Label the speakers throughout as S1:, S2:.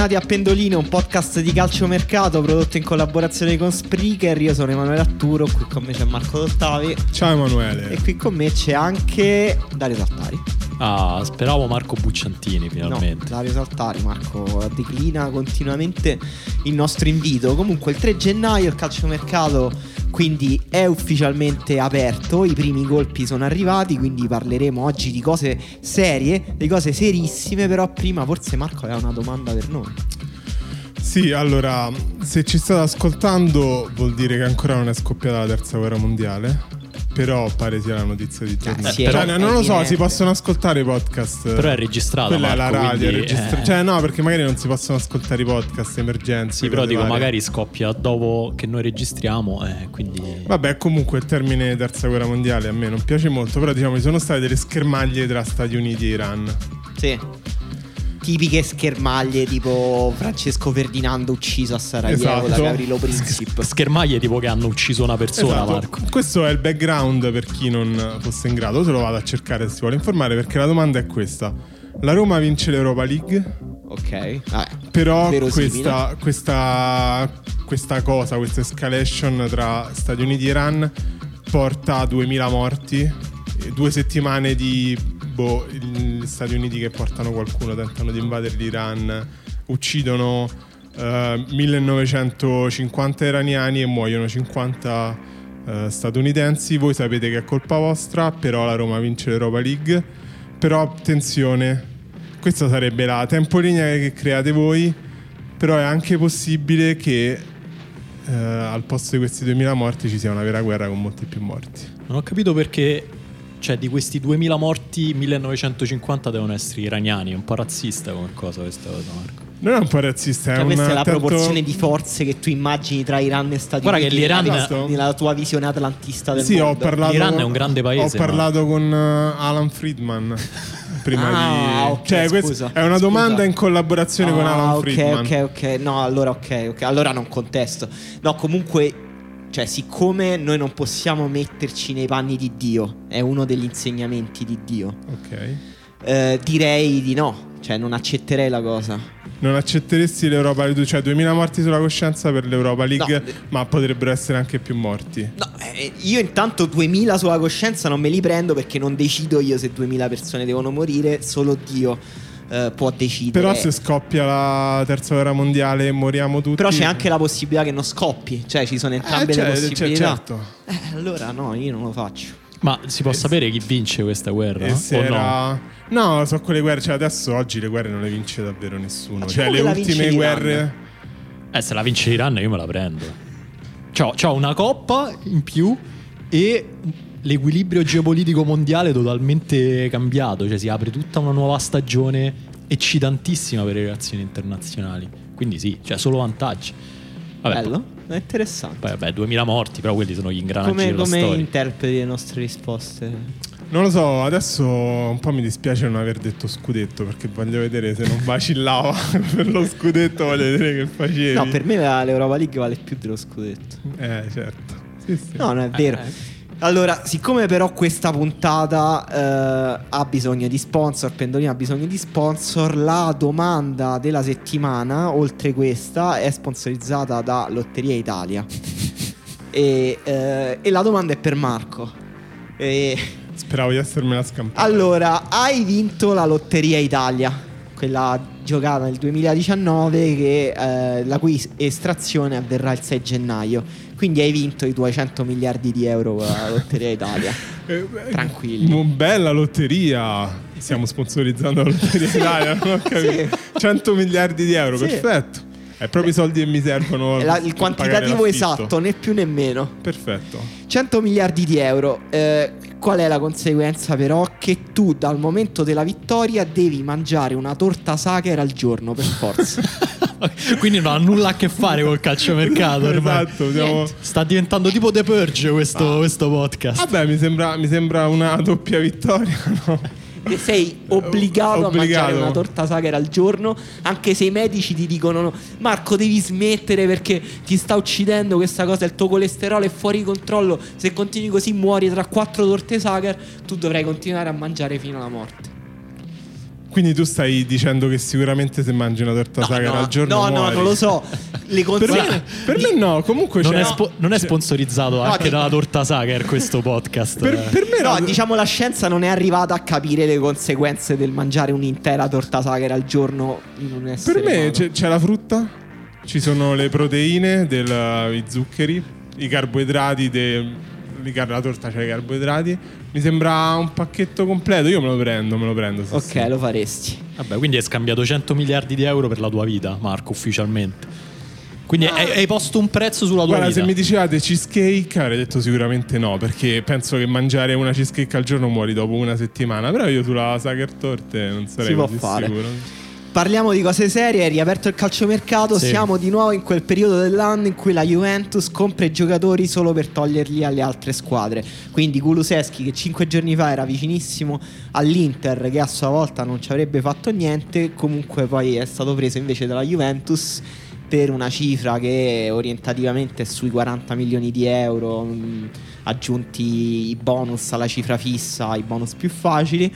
S1: Bentornati a Pendolino, un podcast di calciomercato prodotto in collaborazione con Spreaker. Io sono Emanuele Atturo, qui con me c'è Marco Dottavi.
S2: Ciao Emanuele.
S1: E qui con me c'è anche Dario Saltari.
S3: Ah, speravo Marco Bucciantini finalmente.
S1: No, Dario Saltari, Marco declina continuamente il nostro invito. Comunque il 3 gennaio il calciomercato quindi è ufficialmente aperto, i primi colpi sono arrivati, quindi parleremo oggi di cose serie, di cose serissime, però prima forse Marco aveva una domanda per noi.
S2: Sì, allora, se ci state ascoltando vuol dire che ancora non è scoppiata la terza guerra mondiale. Però pare sia la notizia di giornata.
S1: Sì, cioè,
S2: non lo so, si possono ascoltare i podcast.
S3: Però è registrato.
S2: Quella
S3: Marco,
S2: è la radio.
S3: quindi,
S2: è registra-
S3: eh.
S2: Cioè, no, perché magari non si possono ascoltare i podcast emergenze.
S3: Sì, però dico,
S2: varie.
S3: magari scoppia dopo che noi registriamo, eh, quindi...
S2: Vabbè, comunque il termine terza guerra mondiale a me non piace molto. Però diciamo ci sono state delle schermaglie tra Stati Uniti e Iran.
S1: Sì. Tipiche schermaglie tipo Francesco Ferdinando ucciso a Sarajevo
S2: Esatto.
S1: da Gavrilo Princip.
S3: Schermaglie tipo che hanno ucciso una persona,
S2: Esatto.
S3: Marco.
S2: Questo è il background per chi non fosse in grado. Se lo vado a cercare se si vuole informare, perché la domanda è questa: la Roma vince l'Europa League,
S1: Ok. Vabbè.
S2: però questa, questa, questa cosa, questa escalation tra Stati Uniti e Iran porta a 2000 morti, due settimane di boh, gli Stati Uniti che portano qualcuno, tentano di invadere l'Iran, uccidono eh, 1950 iraniani e muoiono 50 eh, statunitensi. Voi sapete che è colpa vostra, però la Roma vince l'Europa League. Però attenzione, questa sarebbe la tempolinea che create voi, però è anche possibile che eh, al posto di questi 2000 morti ci sia una vera guerra con molti più morti.
S3: Non ho capito perché, cioè, di questi 2000 morti, 1950 devono essere iraniani. È un po' razzista come cosa questa cosa, Marco.
S2: Non è un po' razzista, è
S1: Cioè,
S2: un
S1: questa è la
S2: tanto-
S1: proporzione di forze che tu immagini tra Iran e Stati
S3: Guarda che
S1: Uniti
S3: l'Iran-
S1: nella, nella tua visione atlantista del
S2: Sì, ho
S1: mondo.
S2: parlato,
S3: L'Iran è un grande paese,
S2: Ho parlato con eh, Alan Friedman prima
S1: Ah,
S2: di...
S1: ok,
S2: cioè,
S1: scusa,
S2: questa è una domanda
S1: scusa.
S2: in collaborazione con
S1: Ah,
S2: Alan
S1: ok,
S2: Friedman.
S1: ok, ok. No, allora ok, ok. Allora non contesto. No, comunque, cioè, siccome noi non possiamo metterci nei panni di Dio, è uno degli insegnamenti di Dio.
S2: Ok.
S1: eh, direi di no. Cioè, non accetterei la cosa.
S2: Non accetteresti l'Europa League, cioè 2000 morti sulla coscienza per l'Europa League,
S1: No.
S2: ma potrebbero essere anche più morti.
S1: No, eh, io intanto 2000 sulla coscienza non me li prendo perché non decido io se 2000 persone devono morire, solo Dio eh, può decidere.
S2: Però se scoppia la terza guerra mondiale e moriamo tutti...
S1: Però c'è anche la possibilità che non scoppi, cioè ci sono
S2: Eh,
S1: entrambe
S2: cioè,
S1: le
S2: cioè,
S1: possibilità.
S2: certo.
S1: Eh, allora no, io non lo faccio.
S3: Ma si può sapere chi vince questa guerra?
S2: E se
S3: o no?
S2: era... No, so quelle guerre, cioè adesso oggi le guerre non le vince davvero nessuno. Cioè le ultime
S1: l'Iran.
S2: guerre...
S3: Eh, se la vince l'Iran io me la prendo. C'ho, c'ho una coppa in più e l'equilibrio geopolitico mondiale totalmente cambiato. Cioè si apre tutta una nuova stagione eccitantissima per le relazioni internazionali. Quindi sì, cioè solo vantaggi. Vabbè,
S1: Bello, è interessante.
S3: Poi vabbè, 2000 morti, però quelli sono gli ingranaggi
S1: Come,
S3: della
S1: come
S3: storia.
S1: interpreti le nostre risposte?
S2: Non lo so, adesso un po' mi dispiace non aver detto scudetto perché voglio vedere se non vacillava per lo scudetto, voglio vedere che facevi.
S1: No, per me l'Europa League vale più dello scudetto.
S2: Eh, certo. Sì, sì.
S1: No, non è vero.
S3: eh.
S1: Allora, siccome però questa puntata eh, ha bisogno di sponsor, Pendolino ha bisogno di sponsor, la domanda della settimana, oltre questa, è sponsorizzata da Lotteria Italia. e, eh, e la domanda è per Marco. E,
S2: Speravo di essermela scampata.
S1: allora, hai vinto la Lotteria Italia. quella giocata nel 2019 che, eh, la cui estrazione avverrà il 6 gennaio. Quindi hai vinto i tuoi 100 miliardi di euro con la Lotteria Italia.
S2: Eh,
S1: Tranquilli.
S2: mo- Bella lotteria. Stiamo sponsorizzando la Lotteria Italia, non ho capito. 100 miliardi di euro,
S1: Sì.
S2: perfetto. È proprio i soldi che mi servono.
S1: La- il quantitativo esatto, né più né meno.
S2: Perfetto.
S1: 100 miliardi di euro. Eh, qual è la conseguenza però? Che tu dal momento della vittoria devi mangiare una torta Sacher al giorno per forza.
S3: Quindi non ha nulla a che fare col calciomercato. ormai.
S2: Esatto, siamo...
S3: Sta diventando tipo The Purge questo, questo podcast.
S2: Vabbè, mi sembra, mi sembra una doppia vittoria, no?
S1: Sei obbligato, a
S2: Obbligato.
S1: mangiare una torta Sacher al giorno, anche se i medici ti dicono: Marco, devi smettere perché ti sta uccidendo questa cosa. Il tuo colesterolo è fuori controllo. Se continui così, muori tra quattro torte Sacher. Tu dovrai continuare a mangiare fino alla morte.
S2: Quindi tu stai dicendo che sicuramente se mangi una torta sagra al giorno
S1: no, no,
S2: muori.
S1: non lo so. Le
S2: Per
S1: conseguenze.
S2: me, per me no, comunque
S3: Non è, spo- non è sponsorizzato anche
S1: ti-
S3: dalla torta Sacher questo podcast.
S2: Per,
S3: eh.
S2: per me
S1: No,
S2: no,
S1: diciamo la scienza non è arrivata a capire le conseguenze del mangiare un'intera torta Sacher al giorno in un essere
S2: Per me c'è, c'è la frutta, ci sono le proteine, del- i zuccheri, i carboidrati, de- i car- la torta c'è i carboidrati. Mi sembra un pacchetto completo, io me lo prendo, me lo prendo. sì,
S1: Ok,
S2: sì.
S1: lo faresti.
S3: Vabbè, quindi hai scambiato 100 miliardi di euro per la tua vita, Marco, ufficialmente. Quindi hai, hai posto un prezzo sulla tua
S2: Guarda,
S3: vita.
S2: se mi dicevate cheesecake avrei detto sicuramente no, perché penso che mangiare una cheesecake al giorno muori dopo una settimana. Però io sulla Sacher Torte non sarei
S1: Si può
S2: così
S1: fare.
S2: sicuro.
S1: Parliamo di cose serie, è riaperto il calciomercato,
S3: Sì.
S1: siamo di nuovo in quel periodo dell'anno in cui la Juventus compra i giocatori solo per toglierli alle altre squadre. Quindi Kuluseschi che 5 giorni fa era vicinissimo all'Inter che a sua volta non ci avrebbe fatto niente, comunque poi è stato preso invece dalla Juventus per una cifra che orientativamente è sui 40 milioni di euro, aggiunti i bonus alla cifra fissa, i bonus più facili.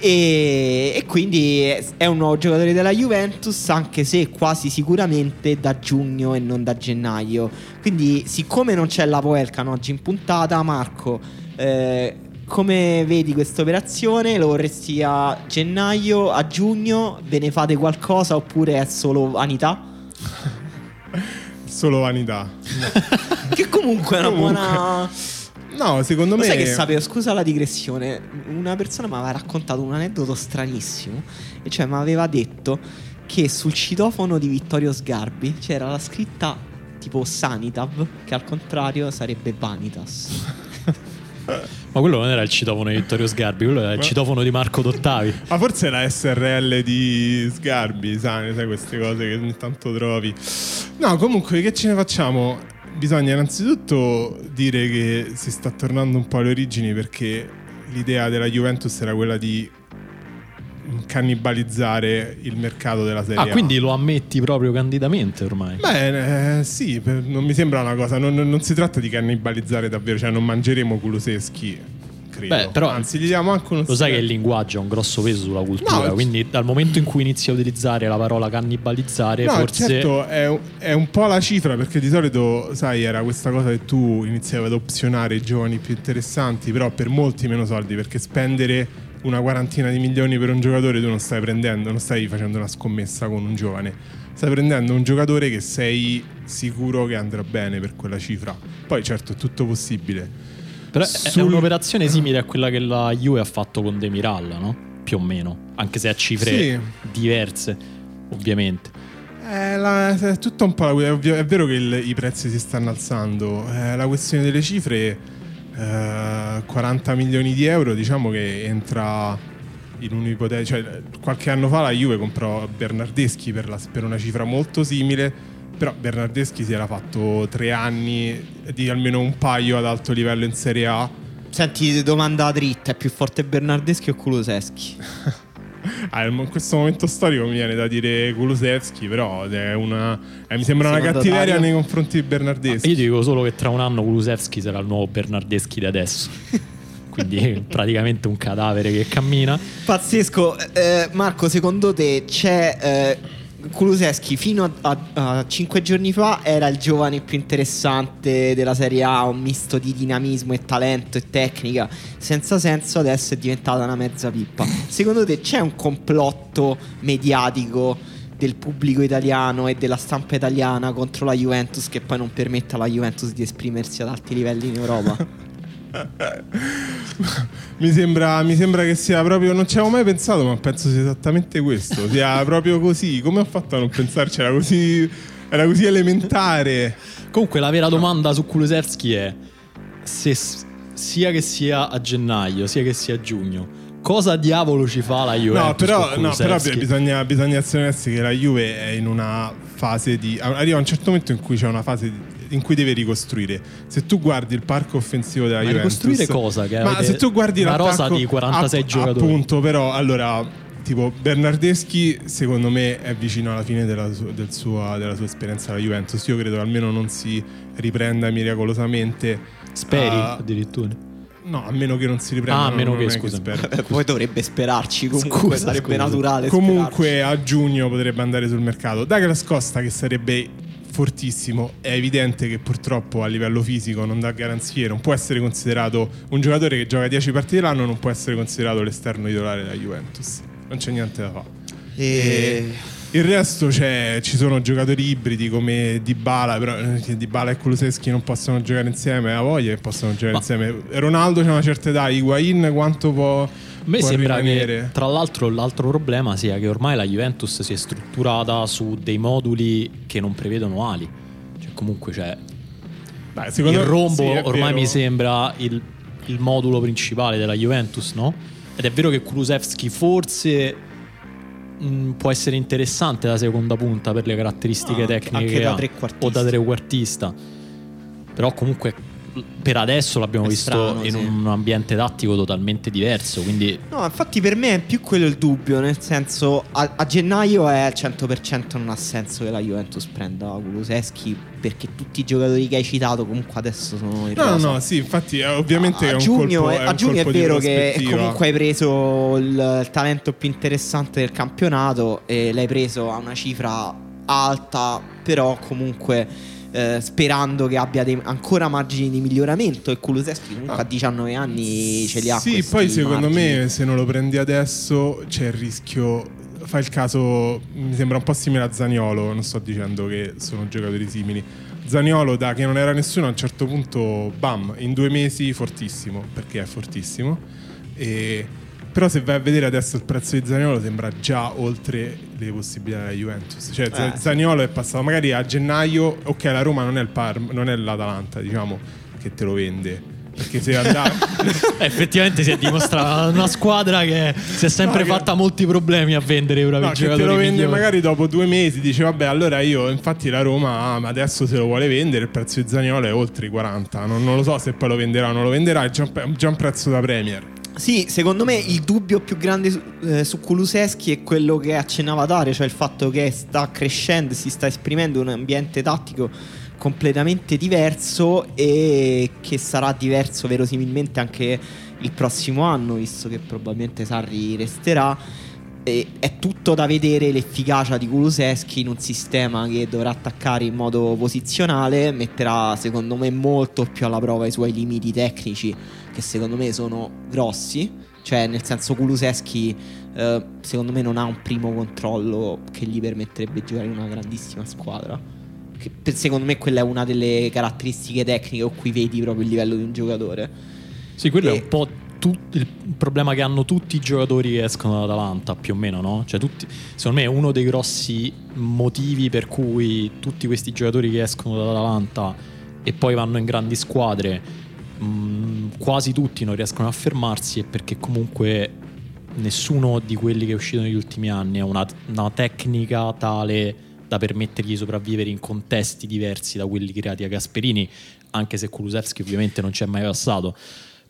S1: E, e quindi è- un nuovo giocatore della Juventus, anche se quasi sicuramente da giugno e non da gennaio. Quindi, siccome non c'è la Poelcan oggi in puntata, Marco, eh, come vedi questa operazione? Lo vorresti a gennaio, a giugno? Ve ne fate qualcosa oppure è solo vanità?
S2: Solo vanità.
S1: Che comunque è una
S2: Comunque.
S1: buona.
S2: No, secondo
S1: Lo
S2: me.
S1: sai che sapevo, scusa la digressione, una persona mi aveva raccontato un aneddoto stranissimo, e cioè mi aveva detto che sul citofono di Vittorio Sgarbi c'era la scritta tipo Sanitav, che al contrario sarebbe Vanitas.
S3: Ma quello non era il citofono di Vittorio Sgarbi, quello era il citofono di Marco Dottavi.
S2: Ma forse è la SRL di Sgarbi, sai, sai queste cose che ogni tanto trovi. No, comunque, che ce ne facciamo? Bisogna innanzitutto dire che si sta tornando un po' alle origini perché l'idea della Juventus era quella di cannibalizzare il mercato della Serie
S3: Ah, quindi lo ammetti proprio candidamente ormai.
S2: Beh, eh, sì, non mi sembra una cosa. Non, non si tratta di cannibalizzare davvero, cioè non mangeremo Kuluseschi, credo.
S3: Beh, però-
S2: Anzi, gli diamo anche uno
S3: Lo sai che il linguaggio ha un grosso peso sulla cultura,
S2: No,
S3: quindi dal momento in cui inizi a utilizzare la parola cannibalizzare,
S2: No,
S3: forse
S2: certo, è, è un po' la cifra perché di solito, sai, era questa cosa che tu iniziavi ad opzionare i giovani più interessanti, però per molti meno soldi, perché spendere una quarantina di milioni per un giocatore tu non stai prendendo, non stai facendo una scommessa con un giovane, stai prendendo un giocatore che sei sicuro che andrà bene per quella cifra. Poi certo è tutto possibile.
S3: Però è- è
S2: Sul-
S3: un'operazione simile a quella che la Juve ha fatto con Demiral, no? Più o meno, anche se a cifre
S2: Sì.
S3: diverse, ovviamente.
S2: È, la- è tutto un po' la- è, vero che il- i prezzi si stanno alzando. È la questione delle cifre, eh, 40 milioni di euro, diciamo che entra in un ipotetico. Cioè, qualche anno fa la Juve comprò Bernardeschi per, la- per una cifra molto simile. Però Bernardeschi si era fatto tre anni di almeno un paio ad alto livello in Serie A.
S1: Senti, domanda dritta, è più forte Bernardeschi o Kuluseschi?
S2: Ah, in questo momento storico mi viene da dire Kulusevski, però è una, eh, mi sembra una
S1: Secondo
S2: cattiveria
S1: Dario?
S2: nei confronti di Bernardeschi.
S3: Io ti dico solo che tra un anno Kulusevski sarà il nuovo Bernardeschi di adesso. Quindi è praticamente un cadavere che cammina.
S1: Pazzesco. Eh, Marco, secondo te c'è eh, Kuluseschi fino a, a, a 5 giorni fa era il giovane più interessante della Serie A, un misto di dinamismo e talento e tecnica senza senso, adesso è diventata una mezza pippa. Secondo te c'è un complotto mediatico del pubblico italiano e della stampa italiana contro la Juventus che poi non permette alla Juventus di esprimersi ad alti livelli in Europa?
S2: mi, sembra, mi, sembra, che sia proprio. Non ci avevo mai pensato, ma penso sia esattamente questo. Sia proprio così. Come ho fatto a non pensarci? Era così, era così elementare.
S3: Comunque, la vera domanda su Kulusevski è: se sia che sia a gennaio, sia che sia a giugno, cosa diavolo ci fa la Juve?
S2: No, però, no, però bisogna, bisogna essere che la Juve è in una fase di. Arriva a un certo momento in cui c'è una fase di in cui deve ricostruire. Se tu guardi il parco offensivo della ma Juventus,
S3: ricostruire cosa? Che
S2: ma se tu guardi
S3: una rosa di 46
S2: app,
S3: giocatori,
S2: appunto, però allora. Tipo Bernardeschi secondo me è vicino alla fine della, su, del sua, della sua esperienza alla Juventus. Io credo che almeno non si riprenda miracolosamente.
S3: Speri uh, addirittura.
S2: No, a meno che non si riprenda.
S3: Ah, a meno che,
S1: scusa. Che Poi dovrebbe sperarci. Comunque scusa, sarebbe scusa. naturale.
S2: Comunque
S1: sperarci.
S2: a giugno potrebbe andare sul mercato. Douglas Costa, che sarebbe fortissimo, è evidente che purtroppo a livello fisico non dà garanzie, non può essere considerato un giocatore che gioca 10 partite l'anno, non può essere considerato l'esterno titolare della Juventus. Non c'è niente da fare. E... e... Il resto ci sono giocatori ibridi come Dybala, però eh, Dybala e Kuluseschi non possono giocare insieme, ha voglia che possono giocare Ma... insieme. Ronaldo c'è una certa età, Higuain quanto può...
S3: A me sembra rimanere? che tra l'altro l'altro problema sia che ormai la Juventus si è strutturata su dei moduli che non prevedono ali. Cioè comunque c'è... Beh, il rombo sì, ormai mi sembra il, il modulo principale della Juventus, no? Ed è vero che Kulusevski forse mh, mm, può essere interessante la seconda punta per le caratteristiche ah, tecniche
S1: da
S3: o da trequartista. Però comunque per adesso l'abbiamo è visto strano, in sì. un ambiente tattico totalmente diverso. Quindi...
S1: No, infatti per me è più quello il dubbio, nel senso a, a gennaio è al 100% non ha senso che la Juventus prenda Kuluseschi perché tutti i giocatori che hai citato comunque adesso sono in
S2: No,
S1: rosa.
S2: no, sì, infatti ovviamente a,
S1: a
S2: è
S1: giugno,
S2: colpo, è,
S1: a giugno
S2: è
S1: vero che comunque hai preso il, il talento più interessante del campionato e l'hai preso a una cifra alta, però comunque eh, sperando che abbia dei, ancora margini di miglioramento e Kuluseschi comunque ah. a 19 anni ce li ha
S2: sì poi secondo margini. me se non lo prendi adesso c'è il rischio fa il caso mi sembra un po' simile a Zaniolo non sto dicendo che sono giocatori simili Zaniolo da che non era nessuno a un certo punto bam in due mesi fortissimo perché è fortissimo e però se vai a vedere adesso il prezzo di Zaniolo sembra già oltre le possibilità della Juventus. Cioè eh, Zaniolo è passato magari a gennaio, ok la Roma non è il Parma, non è l'Atalanta, diciamo, che te lo vende. Perché se andava...
S3: Effettivamente si è dimostrata una squadra che si è sempre no, fatta che... molti problemi a vendere bravi no, giocatori.
S2: te lo vende
S3: migliori.
S2: magari dopo due mesi, dice vabbè allora io infatti la Roma ah, ma adesso se lo vuole vendere il prezzo di Zaniolo è oltre i 40. Non, non lo so se poi lo venderà o non lo venderà, è già, già un prezzo da Premier.
S1: Sì, secondo me il dubbio più grande su, eh, su Kuluseschi è quello che accennava Dario, cioè il fatto che sta crescendo, si sta esprimendo un ambiente tattico completamente diverso e che sarà diverso verosimilmente anche il prossimo anno, visto che probabilmente Sarri resterà. E è tutto da vedere l'efficacia di Kuluseschi in un sistema che dovrà attaccare in modo posizionale, metterà secondo me molto più alla prova i suoi limiti tecnici che secondo me sono grossi. Cioè, nel senso, Kuluseschi eh, secondo me non ha un primo controllo che gli permetterebbe di giocare in una grandissima squadra. Che, per, secondo me quella è una delle caratteristiche tecniche con cui vedi proprio il livello di un giocatore.
S3: Sì, quello e... è un po' tu, il problema che hanno tutti i giocatori che escono dall'Atalanta, più o meno, no? Cioè, tutti, secondo me uno dei grossi motivi per cui tutti questi giocatori che escono dall'Atalanta e poi vanno in grandi squadre mh, mm, quasi tutti non riescono a fermarsi è perché comunque nessuno di quelli che è uscito negli ultimi anni ha una, una tecnica tale da permettergli di sopravvivere in contesti diversi da quelli creati a Gasperini, anche se Kulusevski ovviamente non c'è mai passato.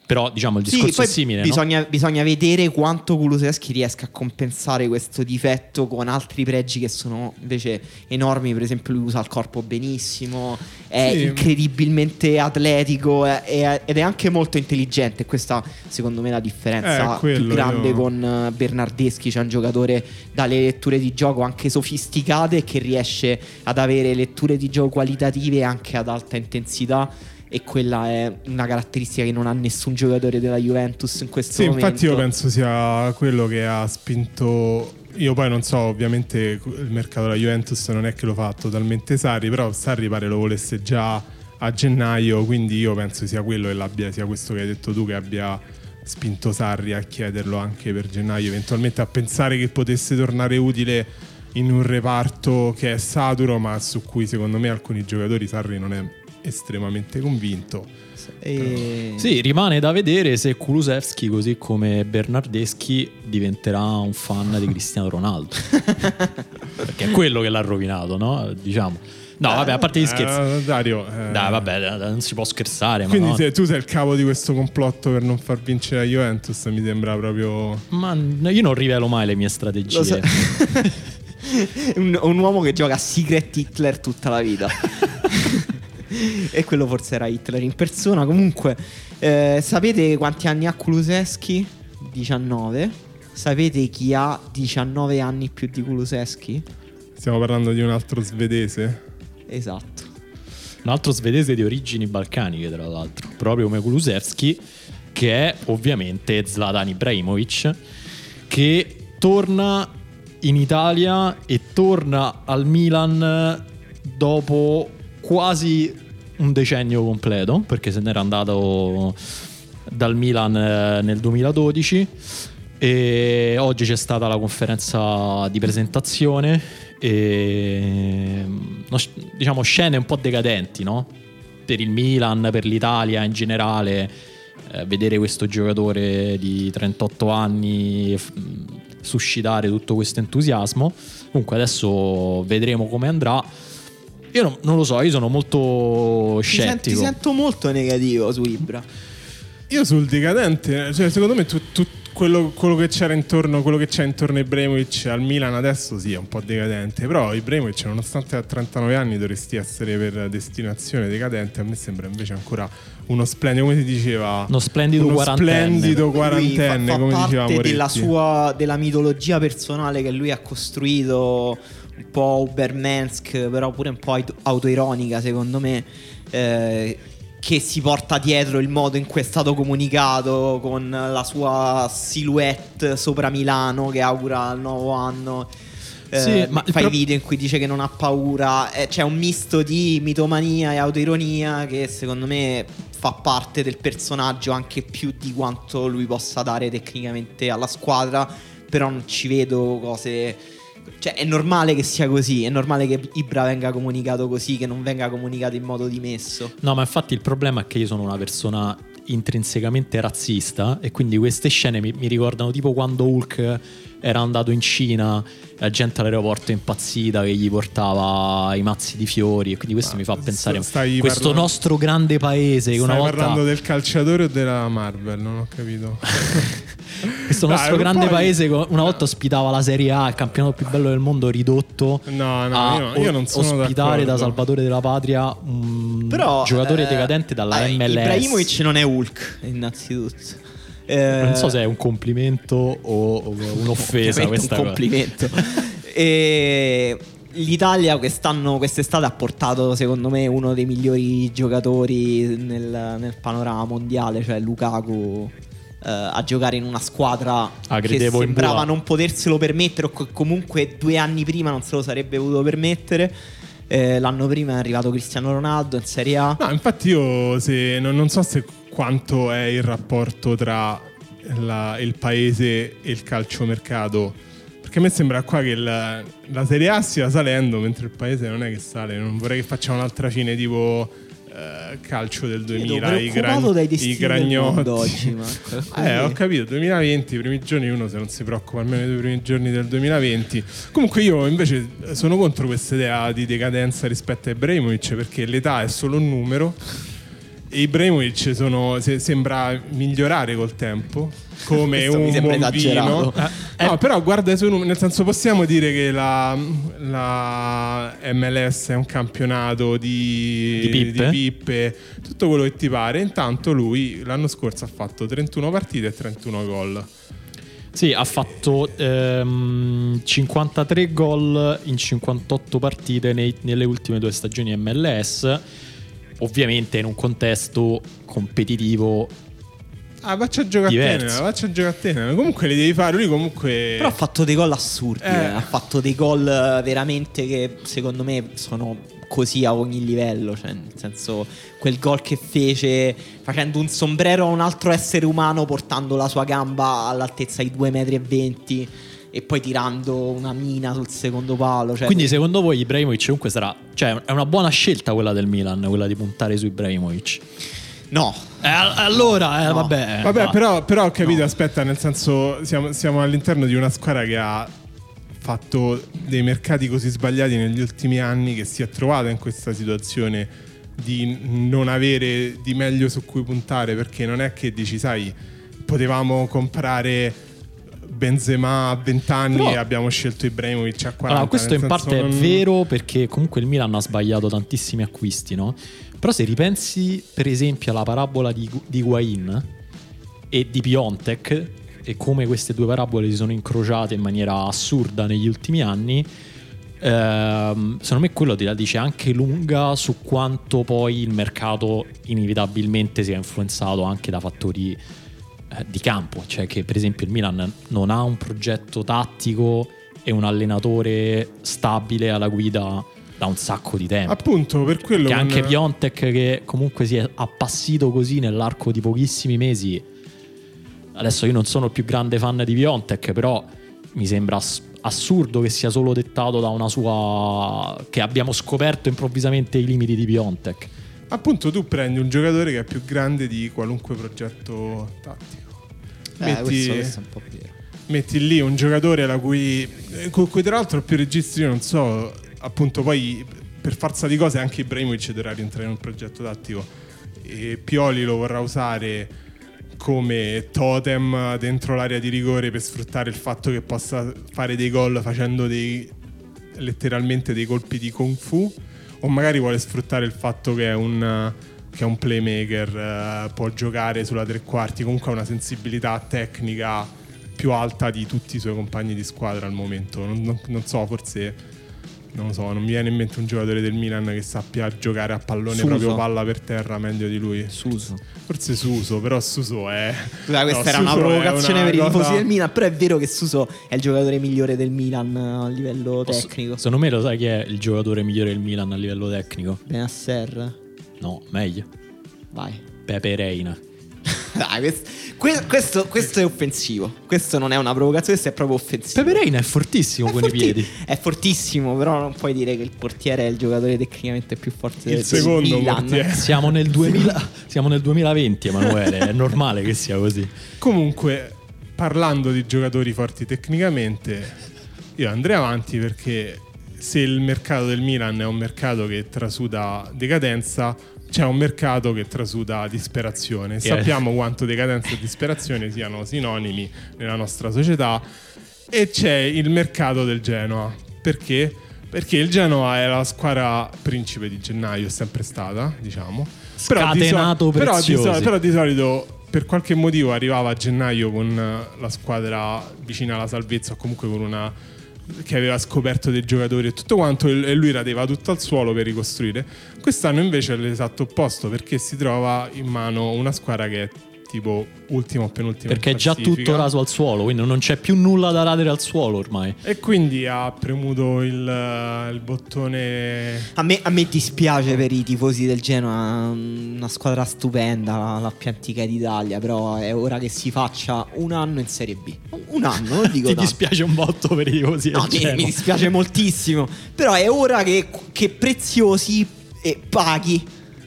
S3: Però diciamo il
S1: Sì,
S3: discorso
S1: poi
S3: è simile. no?
S1: bisogna, bisogna vedere quanto Kulusevski riesca a compensare questo difetto con altri pregi che sono invece enormi. Per esempio, lui usa il corpo benissimo, è
S2: Sì.
S1: incredibilmente atletico è- è- ed è anche molto intelligente. Questa, secondo me, è la differenza
S2: Eh, quello,
S1: più grande
S2: io-
S1: con eh, Bernardeschi. C'è un giocatore dalle letture di gioco anche sofisticate che riesce ad avere letture di gioco qualitative anche ad alta intensità. E quella è una caratteristica che non ha nessun giocatore della Juventus in questo
S2: Sì,
S1: momento.
S2: infatti io penso sia quello che ha spinto. Io poi non so, ovviamente il mercato della Juventus non è che lo fa totalmente Sarri, però Sarri pare lo volesse già a gennaio, quindi io penso sia quello che l'abbia, sia questo che hai detto tu che abbia spinto Sarri a chiederlo anche per gennaio, eventualmente a pensare che potesse tornare utile in un reparto che è saturo, ma su cui secondo me alcuni giocatori Sarri non è estremamente convinto.
S1: E-
S3: Sì, rimane da vedere se Kulusevski, così come Bernardeschi, diventerà un fan di Cristiano Ronaldo. Perché è quello che l'ha rovinato, no? Diciamo. No, vabbè, a parte gli scherzi.
S2: Eh, Dario, eh,
S3: Dai, vabbè, non si può scherzare. Ma,
S2: Quindi
S3: no.
S2: se tu sei il capo di questo complotto per non far vincere la Juventus, mi sembra proprio...
S3: ma io non rivelo mai le mie strategie.
S1: So- un, un uomo che gioca a Secret Hitler tutta la vita. e quello forse era Hitler in persona. Comunque, eh, sapete quanti anni ha Kuluseschi? 19. Sapete chi ha 19 anni più di Kuluseschi?
S2: Stiamo parlando di un altro svedese.
S1: Esatto.
S3: Un altro svedese di origini balcaniche, tra l'altro, proprio come Kulusevski, che è ovviamente Zlatan Ibrahimovic, che torna in Italia e torna al Milan dopo quasi un decennio completo, perché se n'era andato dal Milan eh, nel 2012 e oggi c'è stata la conferenza di presentazione e no, diciamo scene un po' decadenti no? per il Milan, per l'Italia in generale eh, vedere questo giocatore di 38 anni f- suscitare tutto questo entusiasmo. Comunque adesso vedremo come andrà io non, non lo so, io sono molto
S1: Ti, sen- ti
S3: scettico
S1: sento molto negativo su Ibra.
S2: Io sul decadente, cioè secondo me tu- tu- quello, quello che c'era intorno, quello che c'è intorno a Ibrahimovic al Milan adesso sì è un po' decadente, però Ibrahimovic nonostante ha 39 anni dovresti essere per destinazione decadente, a me sembra invece ancora uno splendido, come si diceva,
S3: Uno splendido
S2: uno
S3: quarantenne.
S2: splendido
S1: Lui fa-
S2: quarantenne,
S1: fa,
S2: come diceva Moretti.
S1: della sua della mitologia personale che lui ha costruito un po' Ubermensk però pure un po' aut- autoironica secondo me eh, che si porta dietro il modo in cui è stato comunicato con la sua silhouette sopra Milano che augura il nuovo anno. Eh,
S3: Sì, ma
S1: fa
S3: pro-
S1: i video in cui dice che non ha paura. Eh, c'è un misto di mitomania e autoironia che secondo me fa parte del personaggio anche più di quanto lui possa dare tecnicamente alla squadra però non ci vedo cose cioè è normale che sia così è normale che Ibra venga comunicato così che non venga comunicato in modo dimesso
S3: No, ma infatti il problema è che io sono una persona intrinsecamente razzista e quindi queste scene mi, mi ricordano tipo quando Hulk era andato in Cina, la gente all'aeroporto è impazzita che gli portava i mazzi di fiori e quindi questo
S2: Ma
S3: mi fa pensare
S2: stai
S3: questo
S2: parlando-
S3: nostro grande paese che una
S2: Stai
S3: volta
S2: parlando del calciatore o della Marvel? Non ho capito.
S3: questo
S2: Dai,
S3: nostro
S2: poi-
S3: grande paese che una volta ospitava la Serie A, il campionato più bello del mondo ridotto
S2: No, no,
S3: a
S2: io, io non sono
S3: ospitare da
S2: d'accordo.
S3: Salvatore della Patria un
S1: però
S3: giocatore
S1: eh,
S3: decadente dalla
S1: eh,
S3: MLS.
S1: Ibrahimovic non è Hulk innanzitutto Eh,
S3: Non so se è un complimento o, o un'offesa questa
S1: un
S3: cosa.
S1: complimento. e l'Italia quest'anno, quest'estate ha portato secondo me uno dei migliori giocatori nel, nel panorama mondiale, cioè Lukaku. Eh, a giocare in una squadra
S3: Ah,
S1: che sembrava non poterselo permettere o co- comunque due anni prima non se lo sarebbe potuto permettere Eh, l'anno prima è arrivato Cristiano Ronaldo in Serie A
S2: No, infatti io se, non, non so se quanto è il rapporto tra la- il paese e il calciomercato. Perché a me sembra qua che la, la Serie A stia salendo mentre il paese non è che sale. Non vorrei che facciamo un'altra fine tipo eh, calcio del 2000. I,
S1: dai
S2: i gragnotti.
S1: oggi.
S2: Eh, ho capito, 2020, i primi giorni uno se non si preoccupa almeno dei primi giorni del 2020. Comunque io invece sono contro questa idea di decadenza rispetto a Ibrahimovic perché l'età è solo un numero Ibrahimovic sono- se- sembra migliorare col tempo, come un buon vino.
S1: esagerato.
S3: Eh,
S2: No, però guarda nel senso possiamo dire che la, la MLS è un campionato di,
S3: Di pippe?
S2: pippe, tutto quello che ti pare. Intanto lui l'anno scorso ha fatto 31 partite e 31 gol.
S3: Sì, ha fatto ehm, 53 gol in 58 partite nei- nelle ultime due stagioni MLS. Ovviamente in un contesto competitivo.
S2: Ah, faccia a giocare a tenera, faccia a giocare a tenera. Comunque li devi fare, lui comunque...
S1: Però ha fatto dei gol assurdi.
S2: Eh.
S1: eh. Ha fatto dei gol eh, veramente che secondo me sono così a ogni livello. Cioè, nel senso, quel gol che fece facendo un sombrero a un altro essere umano, portando la sua gamba all'altezza di 2,20 metri e poi tirando una mina sul secondo palo. Cioè,
S3: Quindi, secondo voi, Ibrahimovic comunque sarà. Cioè, è una buona scelta quella del Milan, quella di puntare su Ibrahimovic.
S1: no.
S3: Eh, allora, eh,
S1: No.
S3: vabbè.
S2: Vabbè,
S3: va.
S2: però, però ho capito,
S1: No.
S2: aspetta, nel senso siamo, siamo all'interno di una squadra che ha fatto dei mercati così sbagliati negli ultimi anni che si è trovata in questa situazione di non avere di meglio su cui puntare perché non è che dici, sai, potevamo comprare Benzema a 20 anni
S3: Però-
S2: e abbiamo scelto Ibrahimovic a 40.
S3: Allora, questo in parte
S2: non-
S3: è vero perché comunque il Milan ha sbagliato tantissimi acquisti, no? Però se ripensi per esempio alla parabola di, di Higuain e di Piontek e come queste due parabole si sono incrociate in maniera assurda negli ultimi anni, ehm, secondo me quello ti la dice anche lunga su quanto poi il mercato inevitabilmente sia influenzato anche da fattori di campo, cioè che per esempio il Milan non ha un progetto tattico e un allenatore stabile alla guida da un sacco di tempo.
S2: Appunto, per quello
S3: Che
S2: con-
S3: anche Piontek che comunque si è appassito così nell'arco di pochissimi mesi. Adesso io non sono il più grande fan di Piontek, però mi sembra ass- assurdo che sia solo dettato da una sua che abbiamo scoperto improvvisamente i limiti di Piontek.
S2: Appunto, tu prendi un giocatore che è più grande di qualunque progetto tattico.
S1: Eh, questo, questo è un po' vero.
S2: metti lì un giocatore la cui, eh, con cui tra l'altro più registri io non so appunto poi per forza di cose anche Ibrahimovic dovrà rientrare in un progetto tattico e Pioli lo vorrà usare come totem dentro l'area di rigore per sfruttare il fatto che possa fare dei gol facendo dei letteralmente dei colpi di kung fu o magari vuole sfruttare il fatto che è un che è un playmaker, eh, può giocare sulla tre quarti, comunque ha una sensibilità tecnica più alta di tutti i suoi compagni di squadra al momento. Non, non- non so, forse non lo so, non mi viene in mente un giocatore del Milan che sappia giocare a pallone
S1: Suso.
S2: proprio palla per terra meglio di lui.
S1: Suso.
S2: Forse Suso, però Suso è.
S1: Scusa, questa
S2: no,
S1: era una
S2: Suso è
S1: provocazione
S2: una
S1: per i tifosi
S2: cosa-
S1: del Milan. Però è vero che Suso è il giocatore migliore del Milan a livello
S3: Posso-
S1: tecnico.
S3: Secondo me lo sai chi è il giocatore migliore del Milan a livello tecnico?
S1: Benasser.
S3: No, meglio.
S1: Vai.
S3: Pepe Reina.
S1: Dai, questo, que- questo, questo è offensivo. Questo non è una provocazione, questo è proprio offensivo.
S3: Pepe Reina è fortissimo
S1: È
S3: con i
S1: forti-
S3: piedi.
S1: È fortissimo, però non puoi dire che il portiere è il giocatore tecnicamente più forte
S2: Il
S1: del
S2: secondo
S1: Milan.
S3: Siamo nel, 2000 siamo nel 2020, Emanuele. È normale che sia così.
S2: Comunque, parlando di giocatori forti tecnicamente, io andrei avanti perché se il mercato del Milan è un mercato che trasuda decadenza, c'è un mercato che trasuda disperazione. Sappiamo quanto decadenza e disperazione siano sinonimi nella nostra società. E c'è il mercato del Genoa. Perché? Perché il Genoa è la squadra principe di gennaio, è sempre stata, diciamo. Però di,
S3: Scatenato
S2: però, di so- però di solito per qualche motivo arrivava a gennaio con la squadra vicina alla salvezza o comunque con una che aveva scoperto dei giocatori e tutto quanto e lui radeva tutto al suolo per ricostruire. Quest'anno invece è l'esatto opposto perché si trova in mano una squadra che è tipo ultima o penultima in
S3: Perché è già tutto raso al suolo, quindi non c'è più nulla da radere al suolo ormai.
S2: E quindi ha premuto il, eh, il bottone
S1: A me, a me dispiace per i tifosi del Genoa, una squadra stupenda, la, la più antica d'Italia, però è ora che si faccia un anno in Serie B. Un anno, non dico
S3: Ti
S1: tanto.
S3: dispiace un botto per i tifosi
S1: No,
S3: del
S1: mi,
S3: Genoa.
S1: mi dispiace moltissimo. Però è ora che, che preziosi e paghi.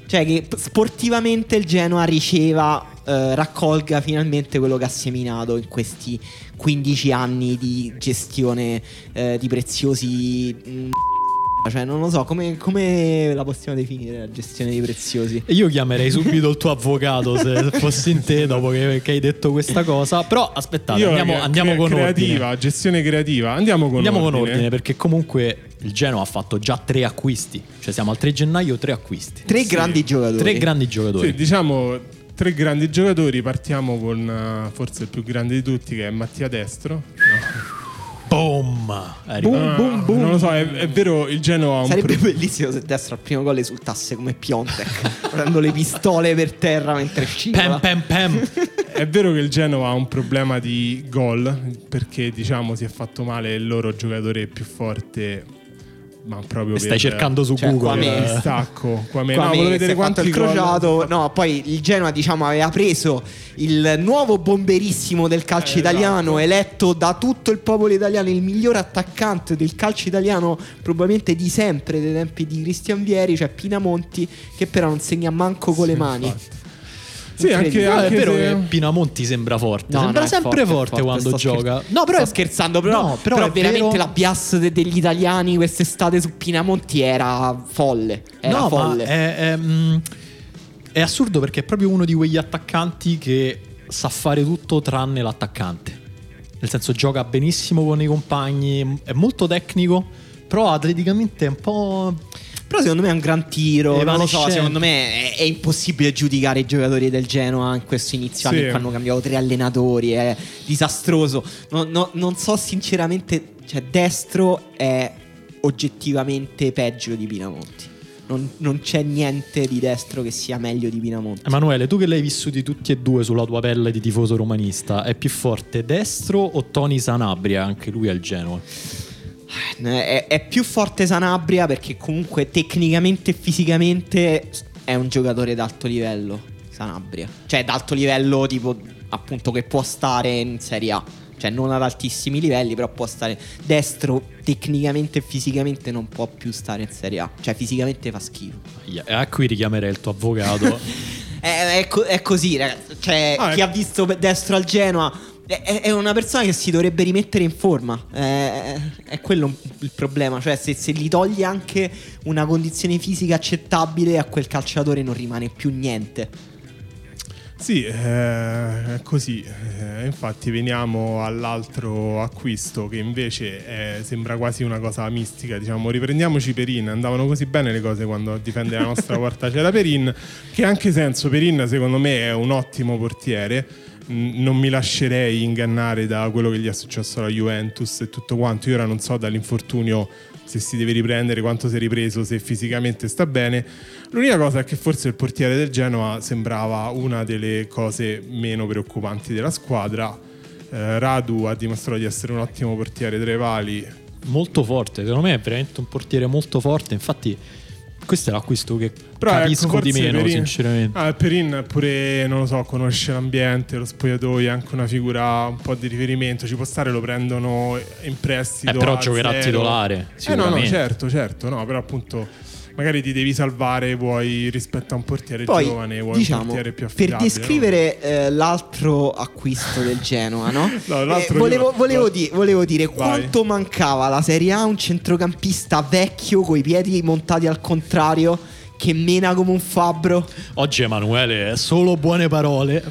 S1: Cioè che sportivamente il Genoa riceva, eh, raccolga finalmente quello che ha seminato in questi 15 anni di gestione eh, di preziosi mm, cioè non lo so come, come la possiamo definire la gestione dei preziosi.
S3: Io chiamerei subito il tuo avvocato se fossi in te dopo che, che hai detto questa cosa. Però aspettate,
S2: Io
S3: andiamo,
S2: cre-
S3: andiamo
S2: cre-
S3: con
S2: creativa,
S3: ordine.
S2: gestione creativa. Andiamo con
S3: Andiamo
S2: ordine.
S3: con ordine perché comunque il Genoa ha fatto già tre acquisti. Cioè siamo al 3 gennaio, tre acquisti.
S1: Tre
S2: Sì.
S1: grandi giocatori.
S3: Tre grandi giocatori.
S2: Sì, diciamo tre grandi giocatori. Partiamo con eh, forse il più grande di tutti, che è Mattia Destro.
S3: Boom! È
S1: Boom.
S3: arrivato.
S2: Ah,
S1: boom.
S2: Non lo so, è, è vero, il Genoa ha un
S1: Sarebbe
S2: pro-
S1: bellissimo se destro al primo gol esultasse come Piontek, prendendo le pistole per terra mentre scivola.
S3: Pam pam pam.
S2: È vero che il Genoa ha un problema di gol perché diciamo si è fatto male il loro giocatore più forte, ma proprio
S3: Stai
S2: per
S3: cercando su
S1: Cioè,
S3: Google.
S1: qua me-
S3: eh.
S2: distacco. Qua me,
S1: Qua
S2: no,
S1: me
S2: volevo vedere quanti
S1: il
S2: gol-
S1: crociato. No, poi il Genoa, diciamo, aveva preso il nuovo bomberissimo del calcio
S2: Eh,
S1: italiano,
S2: esatto.
S1: eletto da tutto il popolo italiano il miglior attaccante del calcio italiano, probabilmente di sempre, dei tempi di Cristian Vieri, cioè Pinamonti, che però non segna manco con le mani.
S2: infatti. Sì, anche.
S3: No, è
S2: anche
S3: vero
S2: se-
S3: che Pinamonti sembra forte.
S1: No,
S3: sembra
S1: no, è
S3: sempre
S1: forte, è
S3: forte,
S1: forte,
S3: quando
S1: sto
S3: gioca.
S1: scherz-
S3: No, però
S1: sto
S3: è-
S1: scherzando, però,
S3: no, però
S1: però
S3: è
S1: veramente
S3: vero-
S1: la bias de- degli italiani quest'estate su Pinamonti era folle. Era
S3: no,
S1: folle.
S3: ma è, è, mm, è assurdo perché è proprio uno di quegli attaccanti che sa fare tutto tranne l'attaccante. Nel senso, gioca benissimo con i compagni, è molto tecnico, però atleticamente è un po'.
S1: Però secondo me è un gran tiro. Non lo so, secondo me è, è impossibile giudicare i giocatori del Genoa in questo inizio
S2: Sì.
S1: anno cui hanno cambiato tre allenatori. È disastroso. No- no- non so sinceramente, cioè, destro è oggettivamente peggio di Pinamonti. Non, non c'è niente di destro che sia meglio di Pinamonti.
S3: Emanuele, tu che l'hai vissuti tutti e due sulla tua pelle di tifoso romanista, è più forte destro o Tony Sanabria, anche lui al Genoa?
S1: È, è più forte Sanabria perché comunque tecnicamente e fisicamente è un giocatore d'alto livello. Sanabria. Cioè d'alto livello tipo appunto che può stare in Serie A. Cioè non ad altissimi livelli però può stare destro tecnicamente e fisicamente non può più stare in Serie A. Cioè fisicamente fa schifo.
S3: E a qui richiamerei il tuo avvocato.
S1: È, è co- è così ragazzi. Cioè
S2: Ah,
S1: chi
S2: è-
S1: ha visto destro al Genoa è, è- una persona che si dovrebbe rimettere in forma. È, è quello il problema. Cioè, se, se gli togli anche una condizione fisica accettabile, a quel calciatore non rimane più niente.
S2: Sì, eh, è così. Eh, infatti veniamo all'altro acquisto che invece è- sembra quasi una cosa mistica. Diciamo, riprendiamoci Perin. Andavano così bene le cose quando a difendere la nostra porta c'era Perin. Che anche senso, Perin secondo me è un ottimo portiere. Non mi lascerei ingannare da quello che gli è successo alla Juventus e tutto quanto. Io ora non so dall'infortunio se si deve riprendere, quanto si è ripreso, se fisicamente sta bene. L'unica cosa è che forse il portiere del Genoa sembrava una delle cose meno preoccupanti della squadra. Eh, Radu ha dimostrato di essere un ottimo portiere tra i pali.
S3: molto forte, secondo me è veramente un portiere molto forte. Infatti, questo è l'acquisto che
S2: Però
S3: capisco
S2: ecco,
S3: di meno,
S2: Perin-
S3: sinceramente.
S2: Ah, Perin pure, non lo so, conosce l'ambiente, lo spogliatoio, è anche una figura un po' di riferimento. Ci può stare, lo prendono in prestito.
S3: Eh, però giocherà
S2: zero.
S3: titolare,
S2: Eh no, no, certo, certo, no, però appunto magari ti devi salvare, vuoi rispetto a un portiere
S1: Poi,
S2: giovane, vuoi un
S1: diciamo,
S2: portiere più
S1: per
S2: affidabile.
S1: descrivere eh, l'altro acquisto del Genoa, no?
S2: No,
S1: Eh, volevo, volevo di- volevo dire
S2: Vai.
S1: quanto mancava alla Serie A un centrocampista vecchio coi piedi montati al contrario che mena come un fabbro.
S3: Oggi Emanuele è solo buone parole.